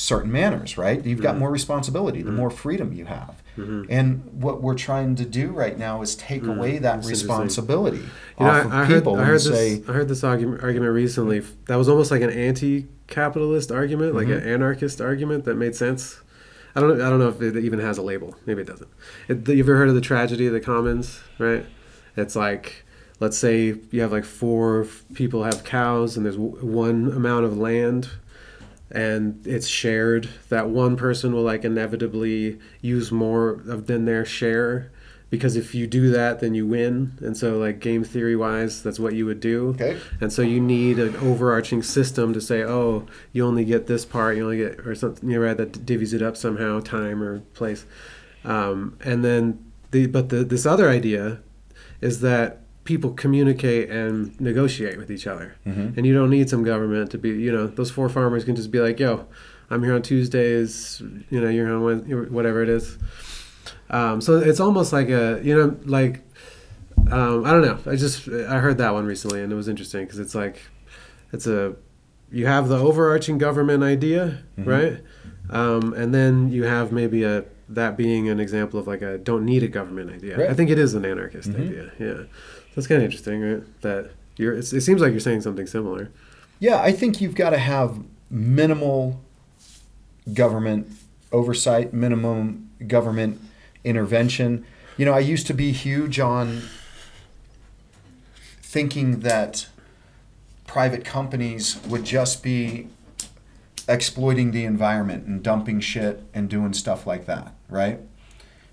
certain manners, right? You've got Mhm. more responsibility, the Mhm. more freedom you have. Mhm. And what we're trying to do right now is take away that that's responsibility You know, off of I, I heard, people I heard and this. say, I heard this argument, argument recently. That was almost like an anti-capitalist argument, like an anarchist argument that made sense. I don't. know- I don't know if it even has a label. Maybe it doesn't. It, you ever heard of the tragedy of the commons? Right. It's like, let's say you have like four people have cows, and there's w- one amount of land, and it's shared. That one person will like inevitably use more of than their share. Because if you do that, then you win, and so like game theory wise, that's what you would do. okay, And so you need an overarching system to say, oh, you only get this part, you only get, or something, you know, right, that divvies it up somehow, time or place. Um, and then the, but the, this other idea is that people communicate and negotiate with each other. Mhm. And you don't need some government to be, you know, those four farmers can just be like, yo, I'm here on Tuesdays, you know, you're on Wednesday, whatever it is. Um, so it's almost like a, you know, like, um, I don't know. I just I heard that one recently, and it was interesting because it's like it's a you have the overarching government idea, Mhm. right? Um, and then you have maybe a that being an example of like a don't need a government idea. Right. I think it is an anarchist Mhm. idea. Yeah, that's kind of interesting, right? That you're. It seems like you're saying something similar. yeah, I think you've got to have minimal government oversight, minimum government intervention. You know, I used to be huge on thinking that private companies would just be exploiting the environment and dumping shit and doing stuff like that, right?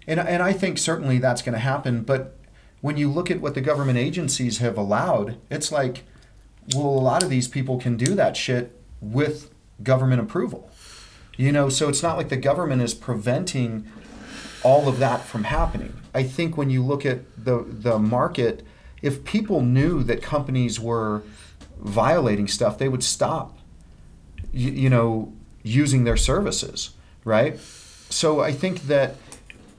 And, and I think certainly that's going to happen, but when you look at what the government agencies have allowed, it's like, well, a lot of these people can do that shit with government approval. You know, so it's not like the government is preventing all of that from happening. I think when you look at the the market, if people knew that companies were violating stuff, they would stop. You, you know, using their services, right? So I think that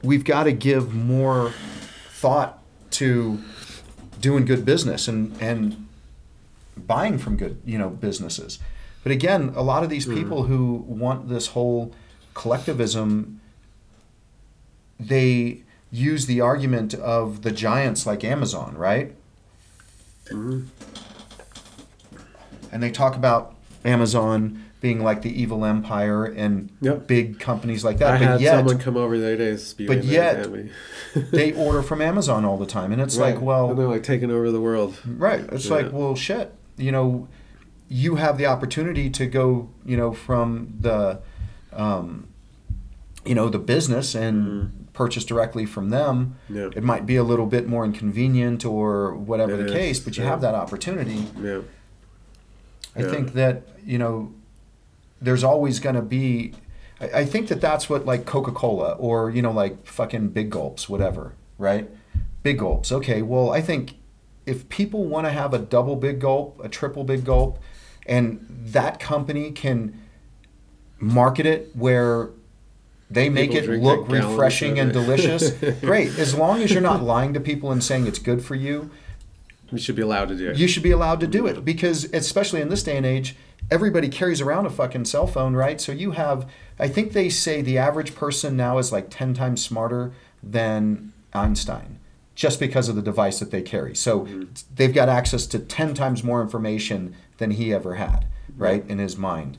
we've got to give more thought to doing good business and and buying from good you know businesses. But again, a lot of these people who want this whole collectivism, they use the argument of the giants like Amazon, right? Mhm. And they talk about Amazon being like the evil empire and Yep. big companies like that. I but had yet, someone come over the other day spewing but yet they order from Amazon all the time, and it's Right. like, well, and they're like taking over the world. Right. It's Yeah. like, well, shit. You know, you have the opportunity to go, you know, from the, um, you know, the business and Mhm. purchase directly from them. Yeah, It might be a little bit more inconvenient or whatever It the is, case, but you yeah. have that opportunity. yeah, I think that you know, there's always going to be. I, I think that that's what like Coca Cola or you know like fucking Big Gulps, whatever, right? Big Gulps. Okay, well I think if people want to have a double Big Gulp, a triple Big Gulp, and that company can market it where they make People it look refreshing and delicious. Great, as long as you're not lying to people and saying it's good for you, you should be allowed to do it. you should be allowed to do it because especially in this day and age everybody carries around a fucking cell phone right? So you have i think they say the average person now is like 10 times smarter than einstein just because of the device that they carry. So mm-hmm. they've got access to 10 times more information than he ever had right in his mind.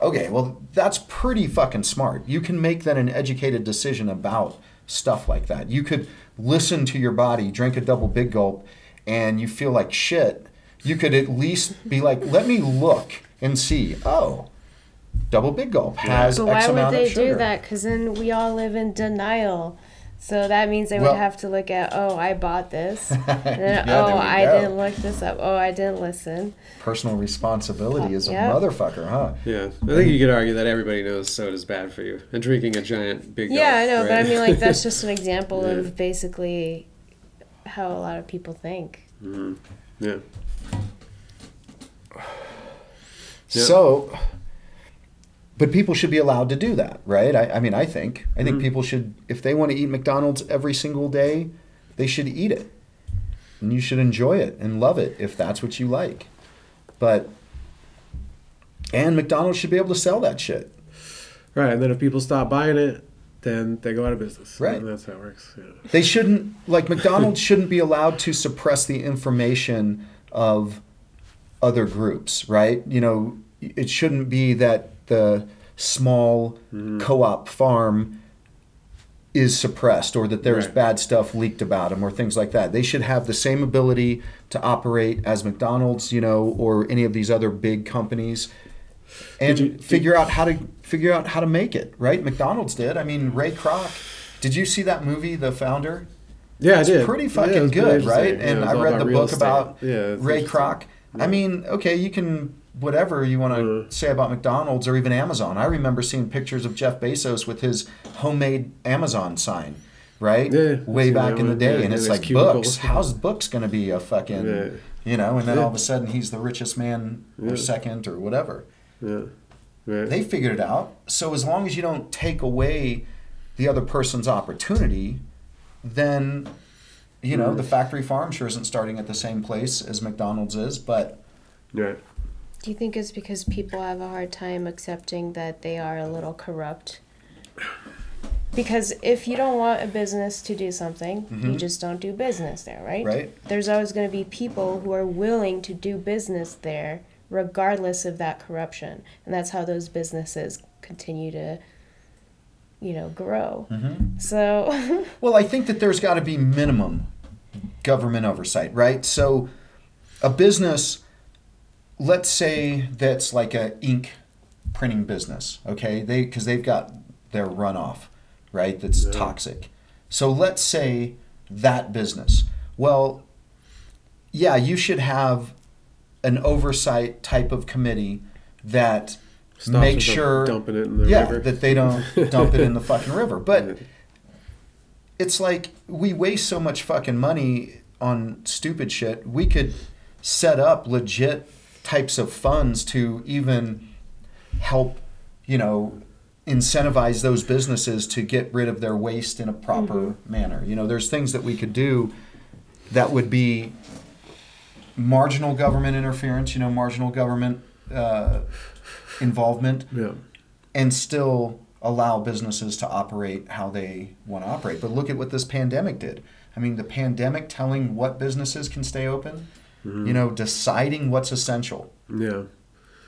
Okay well that's pretty fucking smart. You can make then an educated decision about stuff like that. You could listen to your body drink a double big gulp and you feel like shit, you could at least be like, let me look and see. Oh, double big gulp has But X why would amount they of sugar. do that? Because then we all live in denial. So that means they Well- would have to look at, oh, I bought this. And then, Yeah, oh, we I go. didn't look this up. Oh, I didn't listen. Personal responsibility is a Yeah. motherfucker, huh? Yeah, I think you could argue that everybody knows soda's bad for you, and drinking a giant big. Gulp. Yeah, I gulp, know, but I mean, like, that's just an example Yeah. of basically how a lot of people think. Mhm. Yeah, So, but people should be allowed to do that, right? I, I mean, I think. I think Mhm. people should, if they want to eat McDonald's every single day, they should eat it. And you should enjoy it and love it if that's what you like. But And McDonald's should be able to sell that shit. Right, and then if people stop buying it, then they go out of business. Right. And that's how it works. Yeah. They shouldn't like McDonald's shouldn't be allowed to suppress the information of other groups, right? You know, it shouldn't be that the small mm-hmm. co-op farm is suppressed or that there's Right. bad stuff leaked about them or things like that. They should have the same ability to operate as McDonald's, you know, or any of these other big companies and you- figure out how to figure out how to make it, right? McDonald's did. I mean, Ray Kroc. Did you see that movie The Founder? Yeah, I It's did. pretty Yeah, fucking it good, pretty right? interesting. Yeah, And I read the book estate. about yeah, Ray interesting. I mean, okay, you can whatever you want to Mhm. say about McDonald's or even Amazon. I remember seeing pictures of Jeff Bezos with his homemade Amazon sign, right? Yeah, Way back in the day, Yeah, and it's like books. How's books going to be a fucking, Yeah. you know? And then all of a sudden he's the richest man or second or whatever. Yeah. Right. They figured it out. So as long as you don't take away the other person's opportunity, then you know Mhm. the factory farm sure isn't starting at the same place as McDonald's is, but right. Do you think it's because people have a hard time accepting that they are a little corrupt? Because if you don't want a business to do something, you Mhm. just don't do business there, right? right? There's always going to be people who are willing to do business there regardless of that corruption. And that's how those businesses continue to, you know, grow. Mm-hmm. So, Well, I think that there's got to be minimum government oversight, right? So, a business, let's say that's like a ink printing business, okay? They because they've got their runoff, right? That's Yeah. toxic. So let's say that business. Well, yeah, you should have an oversight type of committee that Stops make sure dumping it in the yeah river. that they don't dump it in the fucking river. But it's like we waste so much fucking money on stupid shit. We could set up legit types of funds to even help, you know, incentivize those businesses to get rid of their waste in a proper manner. You know, there's things that we could do that would be marginal government interference, you know, marginal government uh, involvement yeah. and still allow businesses to operate how they want to operate. But look at what this pandemic did. I mean, the pandemic telling what businesses can stay open, Mhm. you know, deciding what's essential. Yeah.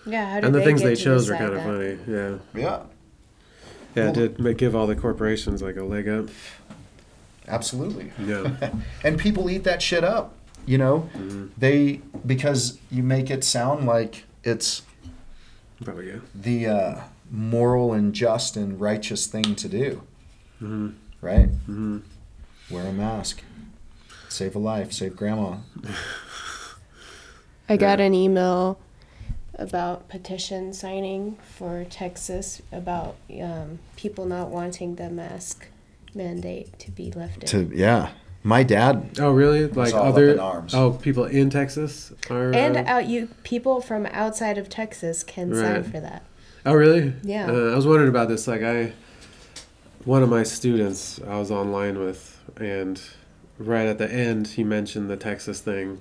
yeah, how And the things they chose were decide kind of funny. Yeah. Yeah, Yeah, Well- it did make, give all the corporations like a leg up. absolutely. Yeah. and people eat that shit up, you know? Mhm. They because you make it sound like it's Probably, yeah. the uh, moral and just and righteous thing to do, Mm-hmm. right? Mm-hmm. Wear a mask. Save a life, save grandma. I got an email about petition signing for Texas about um, people not wanting the mask mandate to be lifted. To yeah. My dad Oh, really? Like all up other in arms. oh people in Texas are. and uh, out you people from outside of Texas can sign Right. for that. oh, really? Yeah. Uh, I was wondering about this. Like I, one of my students I was online with, and right at the end he mentioned the Texas thing,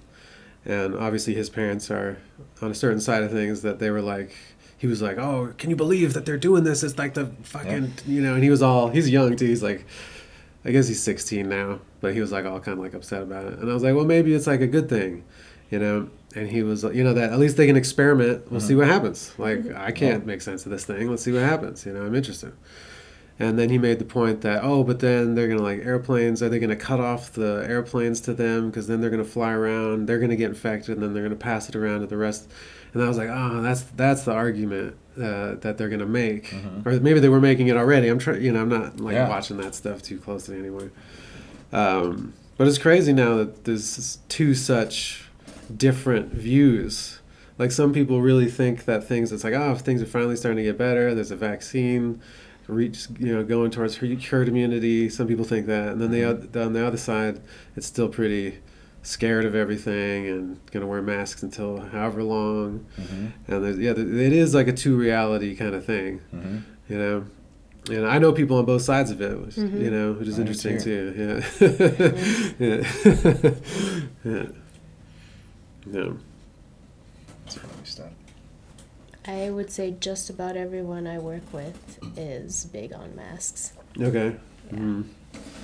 and obviously his parents are on a certain side of things that they were like. He was like, "Oh, can you believe that they're doing this? It's like the fucking, you know." And he was all, he's young too. He's like, I guess he's 16 now, but he was like all kind of like upset about it. And I was like, well, maybe it's like a good thing, you know. And he was, you know, that at least they can experiment. We'll see uh-huh. what happens. Like mm-hmm. I can't make sense of this thing. Let's see what happens. You know, I'm interested. And then he made the point that oh, but then they're gonna like airplanes. Are they gonna cut off the airplanes to them because then they're gonna fly around. They're gonna get infected, and then they're gonna pass it around to the rest. And I was like, oh, that's that's the argument uh, that they're gonna make, mm-hmm. or maybe they were making it already. I'm trying, you know, I'm not like Yeah. watching that stuff too closely anymore. Um, but it's crazy now that there's two such different views. Like some people really think that things, it's like, oh, if things are finally starting to get better, there's a vaccine, reach, you know, going towards herd immunity. Some people think that, and then the oth- on the other side, it's still pretty scared of everything and gonna wear masks until however long. Mhm. And there's, yeah, it is like a two reality kind of thing Mhm. you know and i know people on both sides of it which, Mhm. you know which is I interesting too. too yeah yeah yeah yeah That's funny stuff. I would say just about everyone I work with is big on masks. Okay. Mm.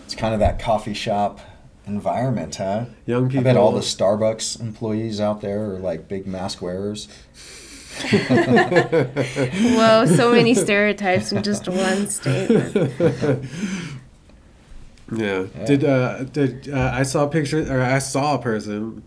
It's kind of that coffee shop environment, huh? Young people. I bet all the Starbucks employees out there are like big mask wearers. Whoa, so many stereotypes in just one statement. Yeah. Yeah. Did uh did uh, I saw a picture or I saw a person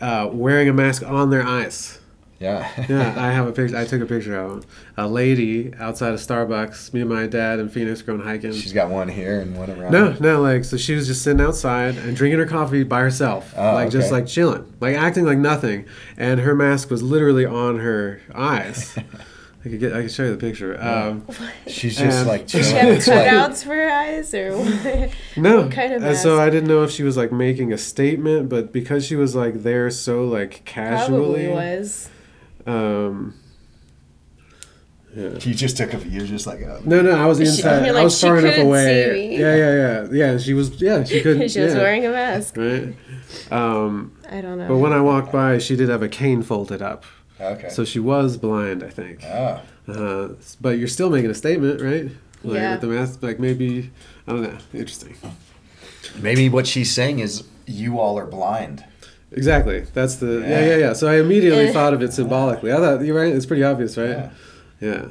uh, wearing a mask on their eyes. Yeah. Yeah, I have a picture. I took a picture of a lady outside of Starbucks. Me and my dad and Phoenix going hiking. She's got one here and one around. No, no, like so she was just sitting outside and drinking her coffee by herself, Oh, like just like chilling, like acting like nothing, and her mask was literally on her eyes. I could get, I could show you the picture. Um, She's just like Does she have It's like- cutouts for her eyes or what? no, What kind of and so? I didn't know if she was like making a statement, but because she was like there so like casually, Probably was. Um, yeah. You just took a. You're just like, oh. No, no, I was She- inside. you're I was far enough away. Yeah, yeah, yeah, yeah. She was, yeah, she couldn't. she was yeah. wearing a mask. right. Um, I don't know. but when I walked by, she did have a cane folded up, Okay. so she was blind, I think. oh. Uh, but you're still making a statement, right? Like Yeah. with the mask, like maybe I don't know. Interesting. Maybe what she's saying is you all are blind. Exactly. That's the yeah, Yeah. yeah, yeah. So I immediately thought of it symbolically. I thought you're right. It's pretty obvious, right? Yeah. Yeah.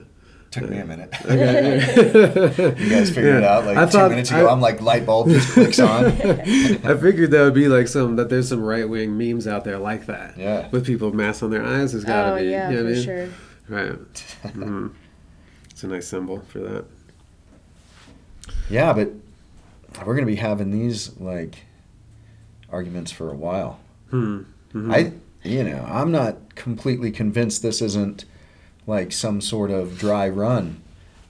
Took me a minute. Okay. You guys figured it out like I two minutes ago. I- I, am like light bulb just clicks on. I figured that would be like some that there's some right wing memes out there like that. Yeah. With people with masks on their eyes, there's gotta oh be. yeah, you know for what I mean? sure. Right. hmm It's a nice symbol for that. Yeah, but we're gonna be having these like arguments for a while. Hmm. Mhm. I, you know, I'm not completely convinced this isn't like some sort of dry run.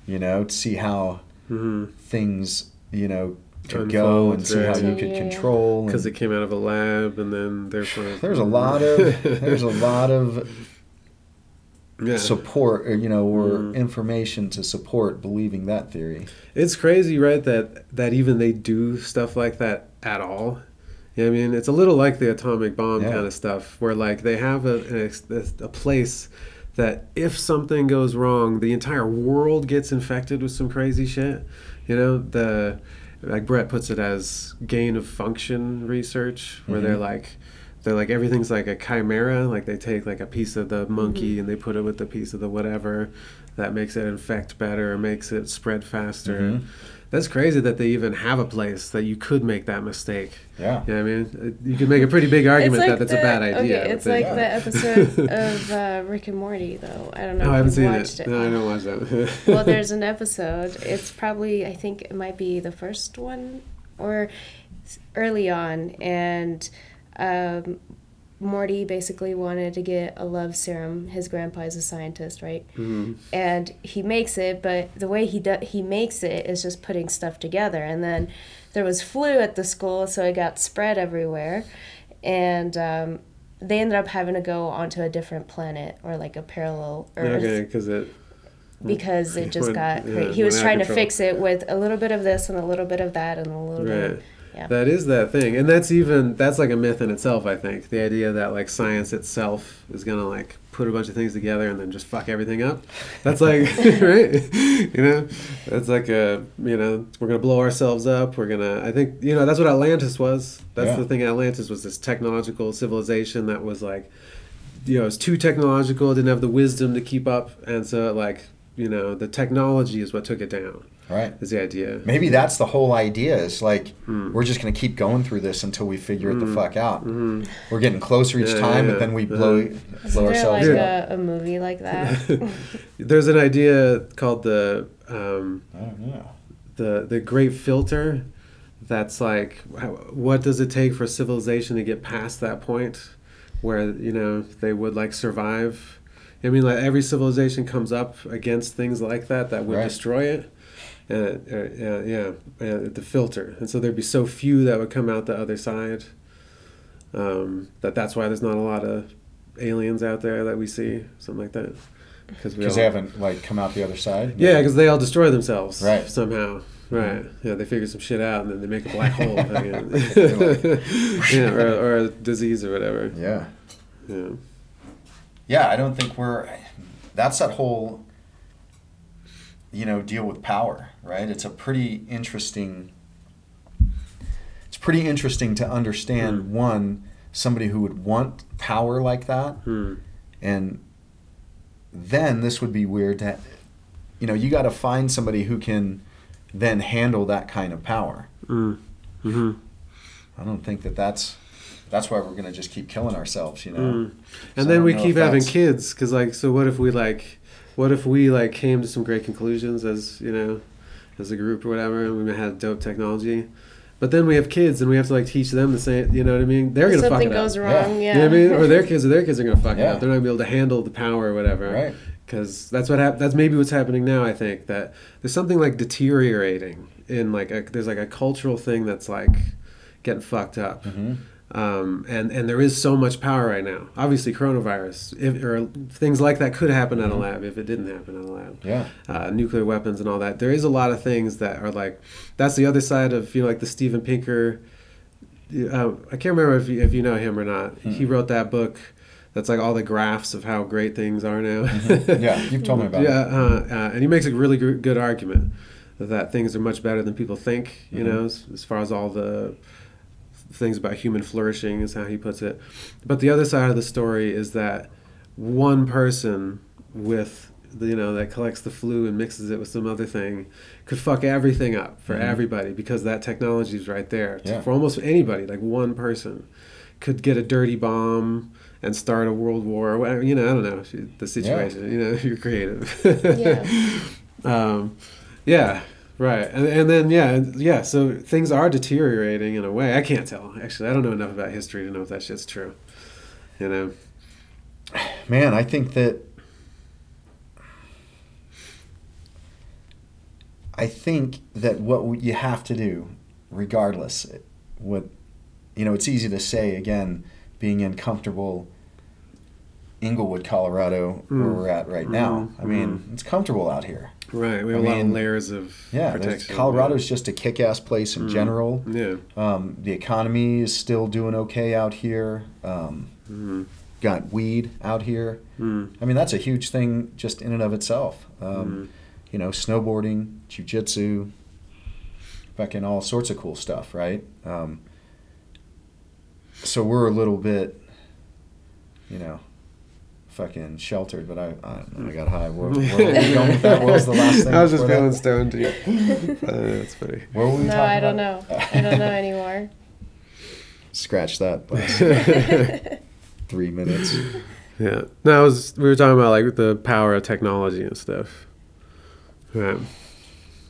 You know, to see how Mhm. things, you know, could go and see how you could control. Because it came out of a lab, and then therefore there's a lot of there's a lot of yeah. support, or, you know, or Mm. information to support believing that theory. It's crazy, right? That that even they do stuff like that at all. You know what I mean, it's a little like the atomic bomb Yeah. kind of stuff, where like they have a, an ex- a place that if something goes wrong, the entire world gets infected with some crazy shit. You know, the like Bret puts it as gain of function research, where they're Mhm. like. They're like everything's like a chimera. Like they take like a piece of the monkey Mm-hmm. and they put it with the piece of the whatever that makes it infect better, makes it spread faster. Mhm. That's crazy that they even have a place that you could make that mistake. Yeah. You know what I mean? You could make a pretty big argument that that's a bad idea. Okay, it's like Yeah. the episode of uh, Rick and Morty, though. I don't know No, if I haven't you've seen watched it. it. No, I don't watch that. well, there's an episode. It's probably I think it might be the first one or early on, and um, Morty basically wanted to get a love serum. His grandpa is a scientist, right? Mhm. and he makes it but the way he do- he makes it is just putting stuff together and then there was flu at the school so it got spread everywhere and um, they ended up having to go onto a different planet or like a parallel earth Okay, because it. because it just Went- got yeah, he was trying to fix it with a little bit of this and a little bit of that and a little Right. bit yeah That is that thing, and that's even that's like a myth in itself. I think the idea that like science itself is gonna like put a bunch of things together and then just fuck everything up. That's like right, you know. That's like a you know we're gonna blow ourselves up. We're gonna I think you know that's what Atlantis was. That's Yeah. the thing. Atlantis was this technological civilization that was like you know it's too technological. Didn't have the wisdom to keep up, and so like you know the technology is what took it down. Right. Is the idea. Maybe that's the whole idea. Is like Hmm. we're just gonna keep going through this until we figure it the Mm. fuck out. Mhm. We're getting closer each Yeah, time, yeah, but then we blow Uh-huh. Isn't blow there ourselves like up. a, a movie like that There's an idea called the um, I don't know. the the Great Filter. That's like, what does it take for civilization to get past that point, where you know they would like survive? I mean, like every civilization comes up against things like that that would Right. destroy it. Uh, uh, yeah, yeah, uh, the filter, and so there'd be so few that would come out the other side. Um, that that's why there's not a lot of aliens out there that we see, something like that, because they haven't like come out the other side. yeah, because they all destroy themselves Right. somehow. Right. Yeah, they figure some shit out and then they make a black hole. yeah, or, or a disease or whatever. Yeah. Yeah. Yeah, I don't think we're. that's that whole you know deal with power right it's a pretty interesting it's pretty interesting to understand Hmm. one somebody who would want power like that Hmm. and then this would be weird to you know you got to find somebody who can then handle that kind of power Mm. hmm i don't think that that's that's why we're going to just keep killing ourselves you know Mm. So And then we keep having kids because, like, so what if we like, what if we like came to some great conclusions as you know, as a group or whatever, and we had dope technology, but then we have kids and we have to like teach them the same. You know what I mean? They're gonna Something fuck it goes up. wrong. Yeah. Yeah. You know what I mean? Or their kids or their kids are gonna fuck it Yeah. up. They're not gonna be able to handle the power or whatever. right Because that's what hap- That's maybe what's happening now. I think that there's something like deteriorating in like a, there's like a cultural thing that's like getting fucked up. hmm um, and and there is so much power right now. Obviously, coronavirus if, or things like that could happen at a lab if it didn't happen at a lab. yeah Uh, nuclear weapons and all that. There is a lot of things that are like that's the other side of you know like the Steven Pinker. Uh, I can't remember if you, if you know him or not. He wrote that book. That's like all the graphs of how great things are now. yeah you've told me about yeah, uh, uh, and he makes a really gr- good argument that things are much better than people think. You Mhm. know, as, as far as all the things about human flourishing is how he puts it. But the other side of the story is that one person with the, you know that collects the flu and mixes it with some other thing could fuck everything up for Mhm. everybody because that technology is right there Yeah. for almost anybody. Like one person could get a dirty bomb and start a world war. or whatever, You know, I don't know the situation. You know, you're creative. Yeah. um, yeah. Right, and, and then yeah, yeah. So things are deteriorating in a way. I can't tell actually. I don't know enough about history to know if that shit's true. You know. man i think that i think that what you have to do regardless what you know it's easy to say again being in comfortable englewood colorado where Mm. we're at right now Mhm. i mean it's comfortable out here Right. We have I a lot of layers of yeah colorado's just a kick-ass place in Mm. general Yeah. um, the economy is still doing okay out here um, Mm. got weed out here Mm. I mean, that's a huge thing just in and of itself. Um, Mm. You know, snowboarding, jujitsu, fucking all sorts of cool stuff, right? Um, so we're a little bit, you know, fucking sheltered, but I, I, I got high. Where, where were we going with that? What was the last thing? I was just feeling that? stoned. Too. uh, that's funny. What were we No, talking I don't about? know. I don't know anymore. Scratch that. Three minutes. Yeah. No, I was. We were talking about like the power of technology and stuff. Right.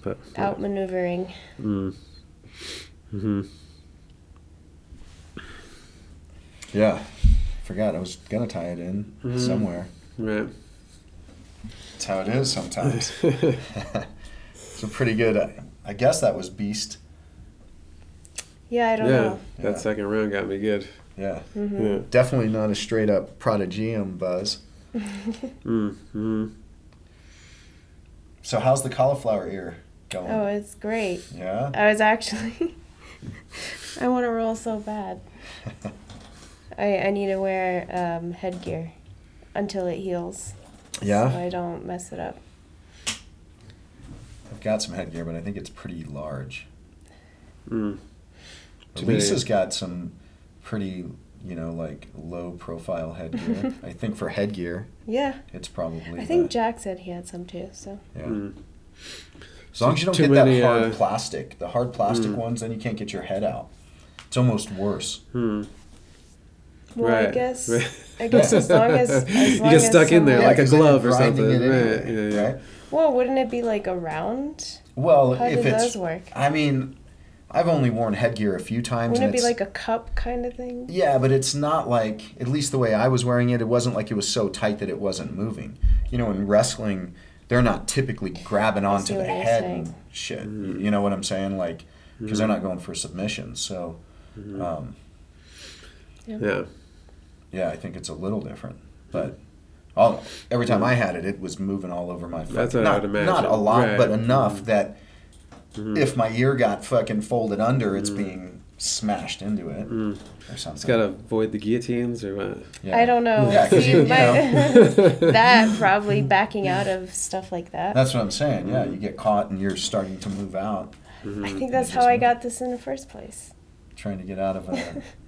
But. Outmaneuvering. Mm. hmm Yeah. Forgot I was gonna tie it in Mhm. somewhere. Right. That's how it is sometimes. so pretty good. I, I guess that was Beast. Yeah, I don't yeah. know. Yeah. That second round got me good. Yeah. hmm Yeah. Definitely not a straight up Prodigium buzz. Mm. Mm. So how's the cauliflower ear going? Oh, it's great. yeah. I was actually. I want to roll so bad. I, I need to wear um, headgear until it heals. Yeah. So. I don't mess it up. I've got some headgear, but I think it's pretty large. Mm. Lisa's got some pretty, you know, like low profile headgear. I think for headgear, Yeah. it's probably. I think the- Jack said he had some too, so. Yeah. Mm. As long as you don't Too get many, that hard uh, plastic, the hard plastic Mm. ones, then you can't get your head out. It's almost worse. Mm. Well, I Right. guess. Right. I guess as long as. as You get as stuck in there like a glove or something. Right, anyway, yeah, yeah. right? Well, wouldn't it be like a round? Well, How if do it's, those work? I mean, I've only worn headgear a few times. Wouldn't and it be like a cup kind of thing? Yeah, but it's not like at least the way I was wearing it. It wasn't like it was so tight that it wasn't moving. You know, in wrestling, they're not typically grabbing onto the head saying. and shit. Mhm. You know what I'm saying? Like, because Mhm. they're not going for submissions. So, Mhm. um, yeah. yeah, I think it's a little different. But all every time I had it, it was moving all over my. Face. That's fucking- what I not, would imagine. Not a lot, Right. but enough Mhm. that Mhm. if my ear got fucking folded under, it's Mhm. being smashed into it Mm. or something. It's got to avoid the guillotines or what? Yeah. I don't know. Yeah, 'cause See, you- you my- that probably backing out of stuff like that. That's what I'm saying. Yeah, you get caught and you're starting to move out, Mm-hmm. I think that's how I moved. got this in the first place. trying to get out of a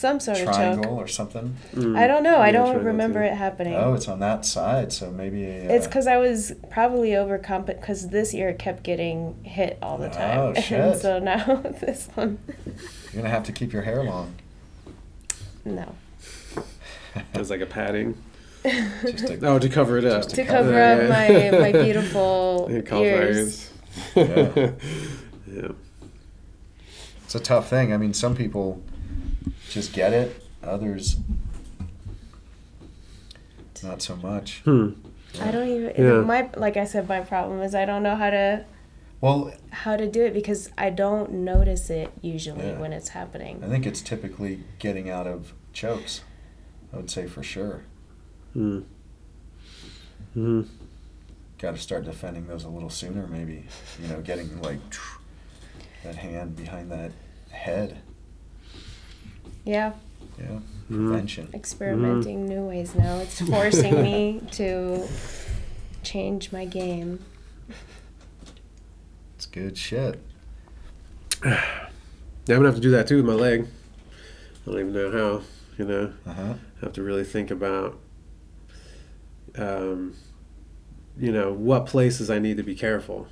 Some sort of choke. triangle or something. Mm. I don't know. I don't remember too. it happening. Oh, it's on that side, so maybe a. It's uh, because I was probably overcompensating because this ear kept getting hit all the time. Oh, And shit. so now this one, You're gonna have to keep your hair long. no. It's like a padding. Just to, Oh, to cover it up. Just To cover- cover up Yeah. my, my beautiful ears. fires. Yeah. yeah. it's a tough thing. I mean, some people just get it. Others, not so much. Hmm. I don't even. Yeah. My like I said, my problem is I don't know how to Well, how to do it because I don't notice it usually Yeah. when it's happening. I think it's typically getting out of chokes. I would say for sure. Hmm. Hmm. Got to start defending those a little sooner, maybe. You know, getting like that hand behind that head. Yeah, Yeah, Hmm. prevention. experimenting new ways now. It's forcing me to change my game. It's good shit. Yeah, I'm gonna have to do that too with my leg. I don't even know how. You know, Uh huh. I have to really think about, um, you know, what places I need to be careful,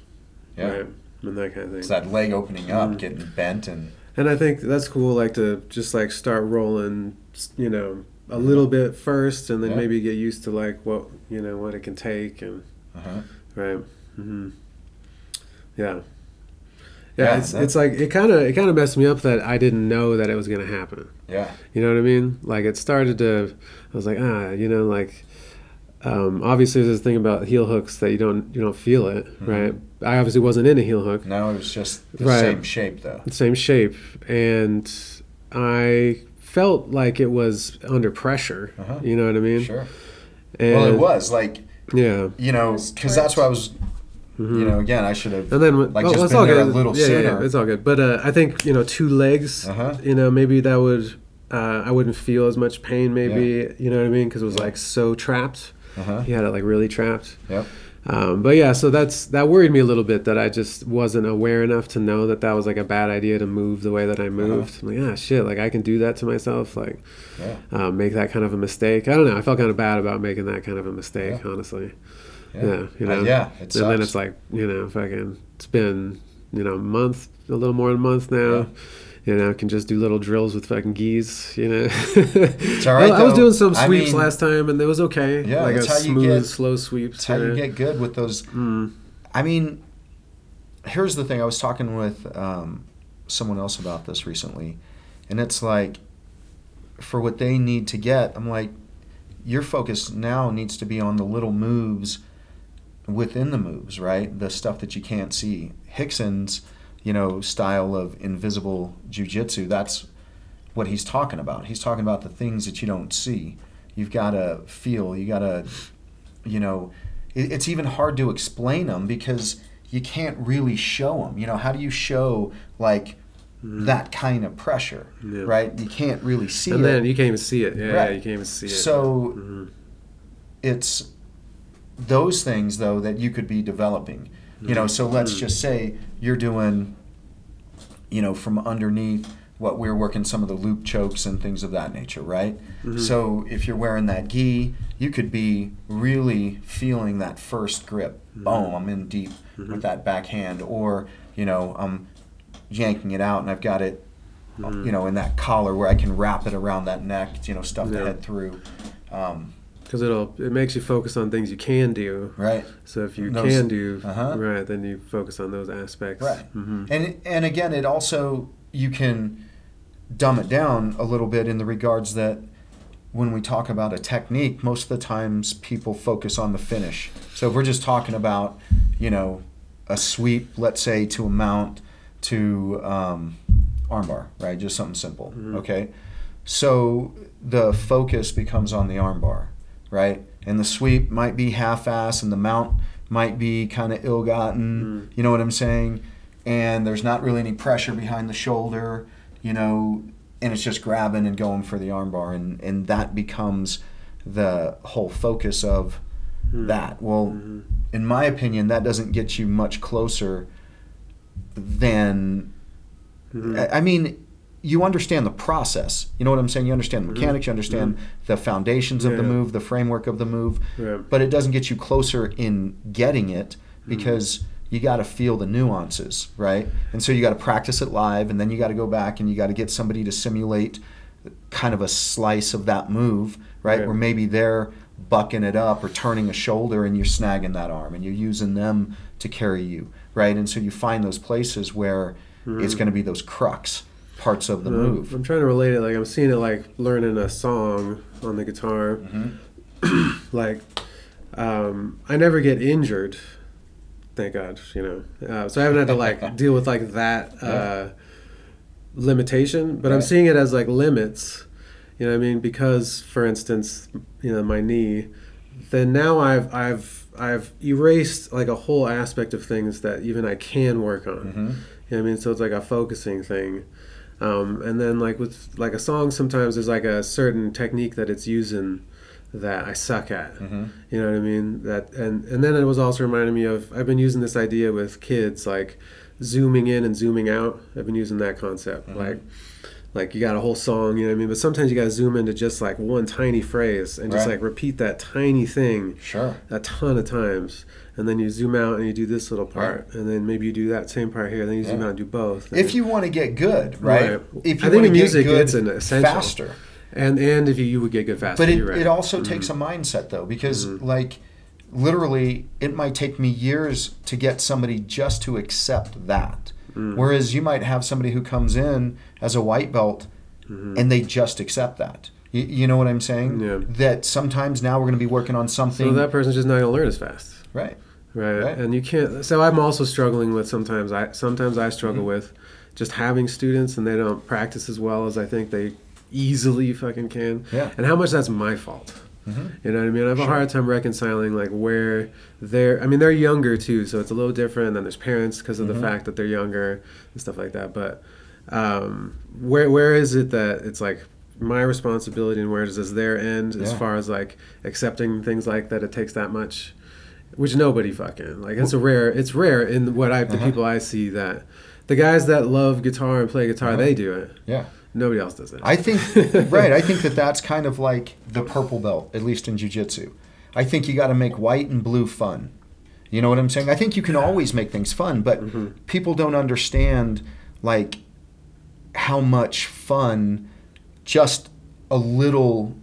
Yeah. right, and that kind of thing. It's that leg opening up, Mhm. getting bent, and And I think that's cool, like to just like start rolling, you know, a little bit first, and then Yeah. maybe get used to like what you know what it can take, and uh huh. right, hmm yeah. Yeah, Yeah, it's, it's like it kind of it kind of messed me up that I didn't know that it was gonna happen. Yeah. You know what I mean? Like it started to, I was like, ah, you know, like, um, obviously there's a thing about heel hooks that you don't you don't feel it, Mhm. right? I obviously wasn't in a heel hook, No, it was just the Right. same shape, though. the same shape, and I felt like it was under pressure. Uh-huh. You know what I mean? Sure. And, well, it was like Yeah. you know, because that's why I was. mhm. You know, again, I should have. And then, like, oh, just it's been all there a little yeah, yeah, sooner. yeah, it's all good. But uh, I think you know, two legs. Uh-huh. You know, maybe that would uh, I wouldn't feel as much pain. Maybe you know what I mean because it was Yeah. like so trapped. Uh huh. He had it like really trapped. Yep. Um, but yeah, so that's that worried me a little bit that I just wasn't aware enough to know that that was like a bad idea to move the way that I moved. I'm like, ah, shit, like I can do that to myself, like Yeah. um, make that kind of a mistake. I don't know. I felt kind of bad about making that kind of a mistake, Yeah. honestly. Yeah. Yeah, you Uh, know. yeah. It and sucks. then it's like, you know, fucking, it's been, you know, a month, a little more than a month now. Yeah. You know, can just do little drills with fucking geese. You know, It's all right, I, I was doing some I sweeps mean- last time, and it was okay. Yeah, like a that's how you smooth, get- slow sweep. It's how you get good with those. Mm. I mean, here's the thing. I was talking with um, someone else about this recently, and it's like, for what they need to get, I'm like, your focus now needs to be on the little moves within the moves, right? The stuff that you can't see. Rickson's, you know, style of invisible jujitsu. That's what he's talking about. He's talking about the things that you don't see. You've got to feel. You got to, you know, it, it's even hard to explain them because you can't really show them. You know, how do you show like that kind of pressure, Mm-hmm. Yeah. right? You can't really see it. and it. then you can't even see it. Yeah, Right. you can't even see it. So Mhm. it's those things though that you could be developing. You know, so let's just say you're doing, you know, from underneath what we're working some of the loop chokes and things of that nature, right? Mhm. So if you're wearing that gi, you could be really feeling that first grip. Mhm. Boom, I'm in deep Mhm. with that backhand, or you know, I'm yanking it out and I've got it, Mhm. you know, in that collar where I can wrap it around that neck, you know, stuff the head through. Um, because it'll it makes you focus on things you can do. right. So if you Those- can do Uh-huh. right, then you focus on those aspects. Right. hmm And and again, it also you can dumb it down a little bit in the regards that when we talk about a technique, most of the times people focus on the finish. So if we're just talking about, you know, a sweep, let's say to a mount to um, armbar, right? Just something simple. Mhm. Okay. So the focus becomes on the armbar, right? And the sweep might be half-ass, and the mount might be kind of ill-gotten. Mm. You know what I'm saying? And there's not really any pressure behind the shoulder. you know, and it's just grabbing and going for the armbar, and and that becomes the whole focus of that. Well, Mhm. in my opinion, that doesn't get you much closer than. Mhm. I I mean, you understand the process. You know what I'm saying? You understand the Mhm. mechanics. You understand the foundations of the move, the framework of the move, Yeah. but it doesn't get you closer in getting it Mm-hmm. because you got to feel the nuances, right? And so you got to practice it live, and then you got to go back and you got to get somebody to simulate kind of a slice of that move, right? Yeah. Where maybe they're bucking it up or turning a shoulder and you're snagging that arm and you're using them to carry you, right? And so you find those places where it's going to be those crux parts of the Um, move. I'm trying to relate it. Like I'm seeing it like learning a song on the guitar. Mhm. like um, I never get injured, thank God. You know, uh, so I haven't had to like deal with like that uh, limitation. But I'm seeing it as like limits. You know what I mean? Because, for instance, you know my knee. Then now I've I've I've erased like a whole aspect of things that even I can work on. Mhm. You know what I mean? So it's like a focusing thing. Um, and then like with like a song, sometimes there's like a certain technique that it's using that I suck at. Mhm. You know what I mean? That and and then it was also reminding me of I've been using this idea with kids like zooming in and zooming out. I've been using that concept Mhm. like like you got a whole song, you know what I mean? But sometimes you got to zoom into just like one tiny phrase and just Right. like repeat that tiny thing Sure. a ton of times. And then you zoom out and you do this little part, and then maybe you do that same part here. and Then you zoom out and do both. If you want to get good, right? Right. If I you think want in to music, get good it's an essential. faster. and and if you, you would get good faster, But it, right. Mm-hmm. it also takes a mindset though, because like literally, it might take me years to get somebody just to accept that. Mm. Whereas you might have somebody who comes in as a white belt Mhm. and they just accept that. You, you know what I'm saying? Yeah. That sometimes now we're going to be working on something. so that person's just not gonna learn as fast. right. Right. Right. And you can't. So I'm also struggling with sometimes. I sometimes I struggle Mm-hmm. with just having students and they don't practice as well as I think they easily fucking can. Yeah. And how much that's my fault. Mhm. You know what I mean? I have a hard time reconciling like where they're. I mean, they're younger too, so it's a little different. than there's parents because of Mhm. the fact that they're younger and stuff like that. But um, where where is it that it's like my responsibility and where does this their end as far as like accepting things like that? It takes that much, which nobody fucking like. It's a rare. It's rare in what I the Uh-huh. people I see that the guys that love guitar and play guitar Uh-huh. they do it. Yeah. Nobody else does it. I think right. I think that that's kind of like the purple belt, at least in jujitsu. I think you got to make white and blue fun. You know what I'm saying? I think you can always make things fun, but Mhm. people don't understand like how much fun just a little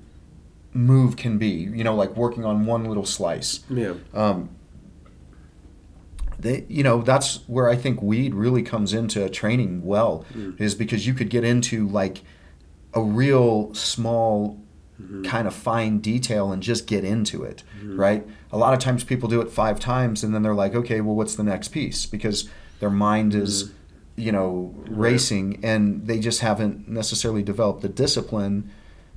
move can be. You know, like working on one little slice. yeah. Um, they, you know, that's where I think weed really comes into training well, Mm. is because you could get into like a real small Mm-hmm. kind of fine detail and just get into it, right? A lot of times people do it five times and then they're like, okay, well, what's the next piece? Because their mind is, you know, Mm-hmm. Racing and they just haven't necessarily developed the discipline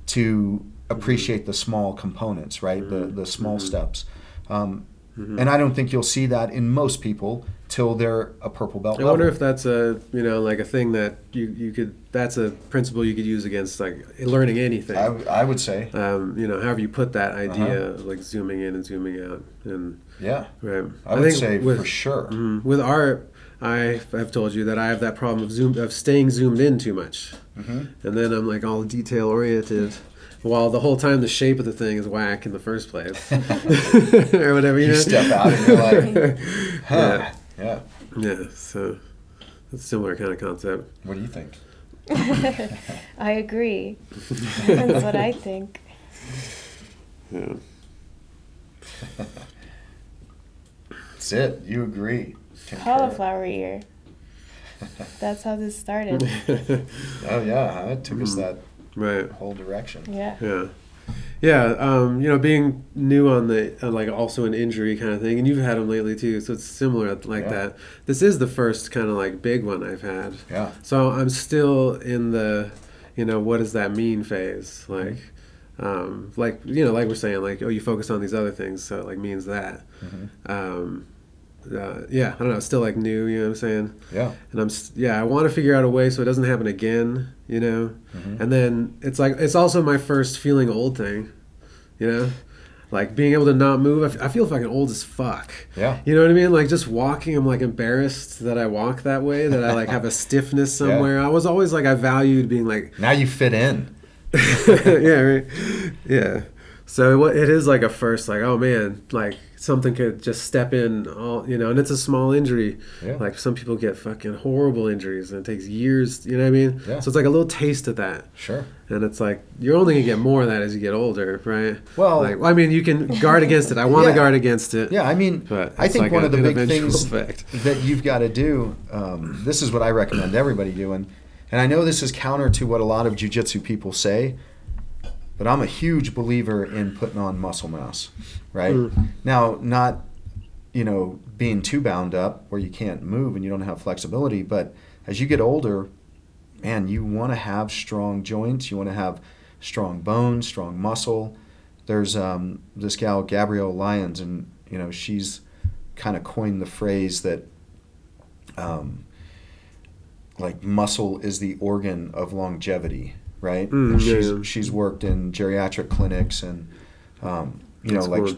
to appreciate the small components, right? The the small Mhm. steps. Um, Mhm. And I don't think you'll see that in most people till they're a purple belt I level. wonder if that's a you know like a thing that you you could that's a principle you could use against like learning anything. I, I would say, um, you know, however you put that idea Uh-huh. like zooming in and zooming out, and yeah, right. I would think say with, for sure. mhm, with art, I have told you that I have that problem of zoom of staying zoomed in too much, hmm and then I'm like all detail oriented. While the whole time the shape of the thing is whack in the first place, or whatever you, You know. step out and you're like, huh, yeah, yeah. yeah. So it's a similar kind of concept. What do you think? I agree. That's what I think. Yeah. That's it. You agree. Concur. Cauliflower ear. That's how this started. Oh yeah, huh? it took us Mhm. that right. whole direction. Yeah. Yeah. Yeah, um, you know, being new on the uh, like also an injury kind of thing, and you've had them lately too, so it's similar like Yeah. that. This is the first kind of like big one I've had, Yeah. so I'm still in the, you know, what does that mean phase? Like, um, like you know, like we're saying, like oh, you focus on these other things, so it like means that. hmm Um, uh, yeah, I don't know, it's still like new. You know what I'm saying? Yeah. And I'm yeah, I want to figure out a way so it doesn't happen again. You know. Mm-hmm. And then it's like it's also my first feeling old thing. You know. Like being able to not move, I f- I feel fucking old as fuck. Yeah. You know what I mean? Like just walking, I'm like embarrassed that I walk that way, that I like have a stiffness somewhere. I was always like, I valued being like, Now you fit in. yeah, right. Yeah. So what it is like a first, like, oh man, like something could just step in, all you know, and it's a small injury. Yeah. Like some people get fucking horrible injuries, and it takes years. You know what I mean? Yeah. So it's like a little taste of that, Sure. and it's like you're only gonna get more of that as you get older, right? Well- like, I mean, you can guard against it. I want to Yeah. guard against it. Yeah, I mean, But I think like one of the big things effect. that you've got to do, um, this is what I recommend everybody doing, and I know this is counter to what a lot of jujitsu people say, but I'm a huge believer in putting on muscle mass, right? Mm. Now, not you know being too bound up where you can't move and you don't have flexibility, but as you get older, man, you want to have strong joints, you want to have strong bones, strong muscle. There's um, this gal Gabrielle Lyons, and you know she's kind of coined the phrase that um, like muscle is the organ of longevity, right? Mm, she's yeah. she's worked in geriatric clinics and um, you know like cool.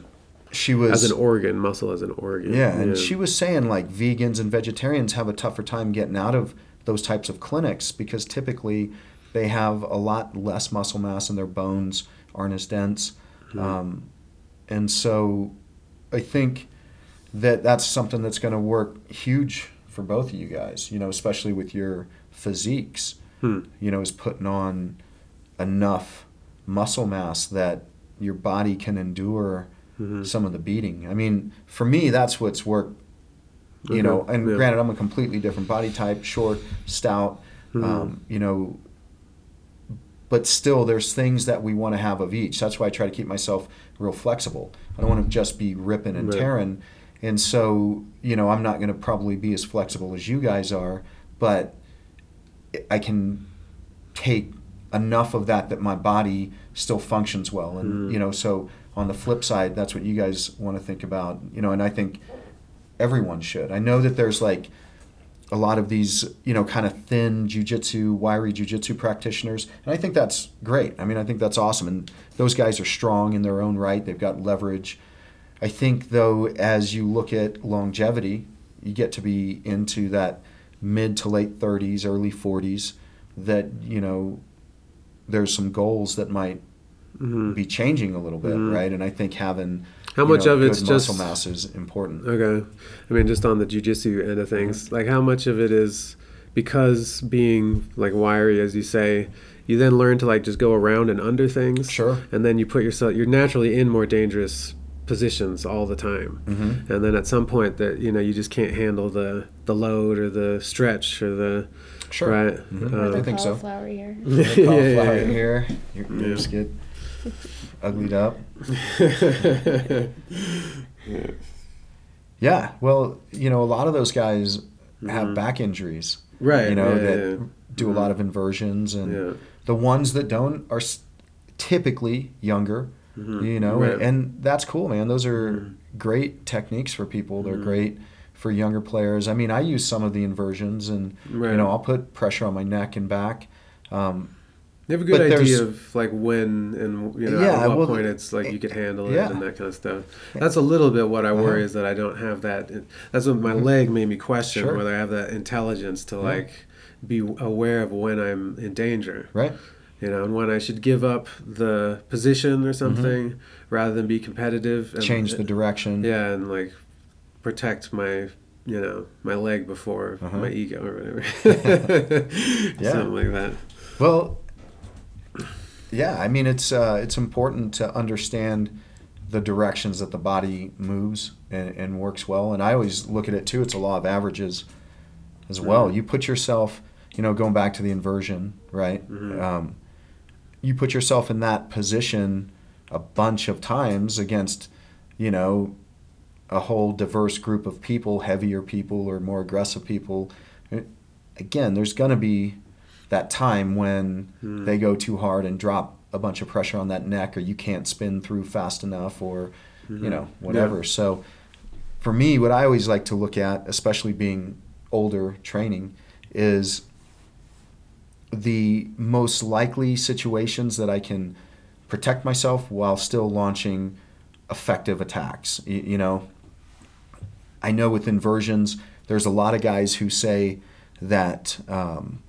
she was As an organ, muscle as an organ. yeah, and she was saying like vegans and vegetarians have a tougher time getting out of those types of clinics because typically they have a lot less muscle mass and their bones aren't as dense. Um, and so I think that that's something that's going to work huge for both of you guys, you know, especially with your physiques, Hmm. you know, is putting on enough muscle mass that your body can endure Mhm. some of the beating. I mean, for me, that's what's worked. You Okay, know, and yeah. granted, I'm a completely different body type, short, stout. Mhm. Um, you know, but still, there's things that we want to have of each. That's why I try to keep myself real flexible. I don't want to just be ripping and Right. tearing. And so, you know, I'm not going to probably be as flexible as you guys are, but I can take enough of that that my body still functions well. And, Mm. you know, so on the flip side, that's what you guys want to think about, you know, and I think everyone should. I know that there's like a lot of these, you know, kind of thin jujitsu, wiry jujitsu practitioners, and I think that's great. I mean, I think that's awesome, and those guys are strong in their own right. They've got leverage. I think though, as you look at longevity, you get to be into that mid to late 30s, early 40s. That you know, there's some goals that might Mhm. be changing a little bit, Mhm. right? And I think having How much know, of it's just muscle mass is important. Okay. I mean, just on the jujitsu end of things, Mm-hmm. like how much of it is because being like wiry, as you say, you then learn to like just go around and under things. Sure. And then you put yourself, you're naturally in more dangerous positions all the time. Mhm. And then at some point that, you know, you just can't handle the, the load or the stretch or the, Sure. right? Mhm. Um, I think so. Cauliflower here. The Yeah, yeah, yeah. here, your Yeah. get uglied up. Yeah, yeah well, you know, a lot of those guys have Mhm. back injuries. Right, You know, yeah, that yeah. do a lot of inversions, and Yeah. the ones that don't are typically younger. Mhm. You know, Right. and that's cool, man. Those are Mhm. great techniques for people. They're Mhm. great for younger players. I mean, I use some of the inversions, and Right. you know, I'll put pressure on my neck and back. Um, You have a good idea of like when and you know Yeah, at what well, point it's like you could handle it yeah. and that kind of stuff. That's a little bit what I worry Uh-huh. is that I don't have that. That's what my Mhm. leg made me question Sure. whether I have that intelligence to Yeah. like be aware of when I'm in danger. right? You know, and when I should give up the position or something rather than be competitive. And, Mm-hmm. Change the direction. Yeah, and like protect my you know my leg before Uh-huh. my ego or whatever. Yeah. Something like that. Well, yeah, I mean it's uh, it's important to understand the directions that the body moves and, and works well. And I always look at it too. It's a law of averages as well. Mhm. You put yourself, you know, going back to the inversion, right? Mhm. Um, you put yourself in that position a bunch of times against, you know, a whole diverse group of people, heavier people or more aggressive people. Again, there's going to be that time when Mm. they go too hard and drop a bunch of pressure on that neck or you can't spin through fast enough or you Mhm. know whatever so for me, what I always like to look at, especially being older training, is the most likely situations that I can protect myself while still launching effective attacks. You, you know, I know with inversions, there's a lot of guys who say that, um,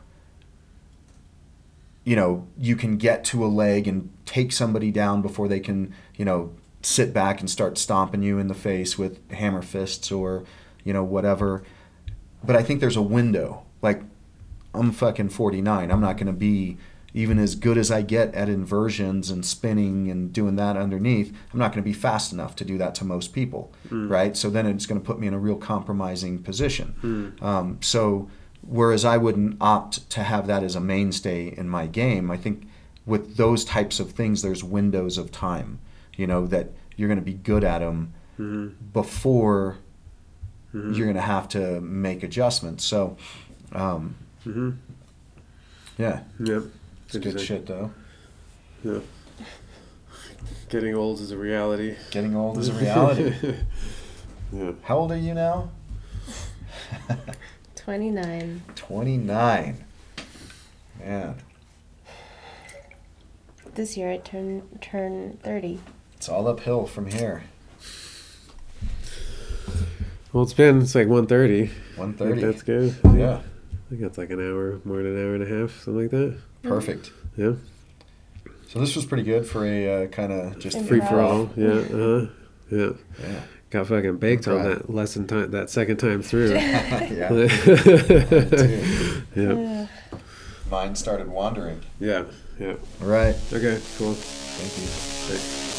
you know, you can get to a leg and take somebody down before they can, you know, sit back and start stomping you in the face with hammer fists or, you know, whatever. But I think there's a window. Like, I'm fucking 49. I'm not going to be even as good as I get at inversions and spinning and doing that underneath. I'm not going to be fast enough to do that to most people, right? So then it's going to put me in a real compromising position. Um, so whereas I wouldn't opt to have that as a mainstay in my game, I think with those types of things, there's windows of time, you know, that you're going to be good at them before you're going to have to make adjustments. So, um, Mm-hmm. yeah, Yep. it's good shit though. Yeah. Getting old is a reality. Getting old is a reality. yeah. How old are you now? 29. 29. Man, This year I turn turn 30. it's all uphill from here. Well, it's been it's like 1.30. 130. That's good. Yeah, I think that's like an hour, more than an hour and a half, something like that. perfect. Yeah. So this was pretty good for a uh, kind of just Free for all. Yeah. Uh-huh. Yeah. Yeah. Got fucking baked on that lesson time, that second time through. yeah. yeah. Mine started wandering. Yeah. Yeah. All right. Okay. Cool. Thank you. Thanks.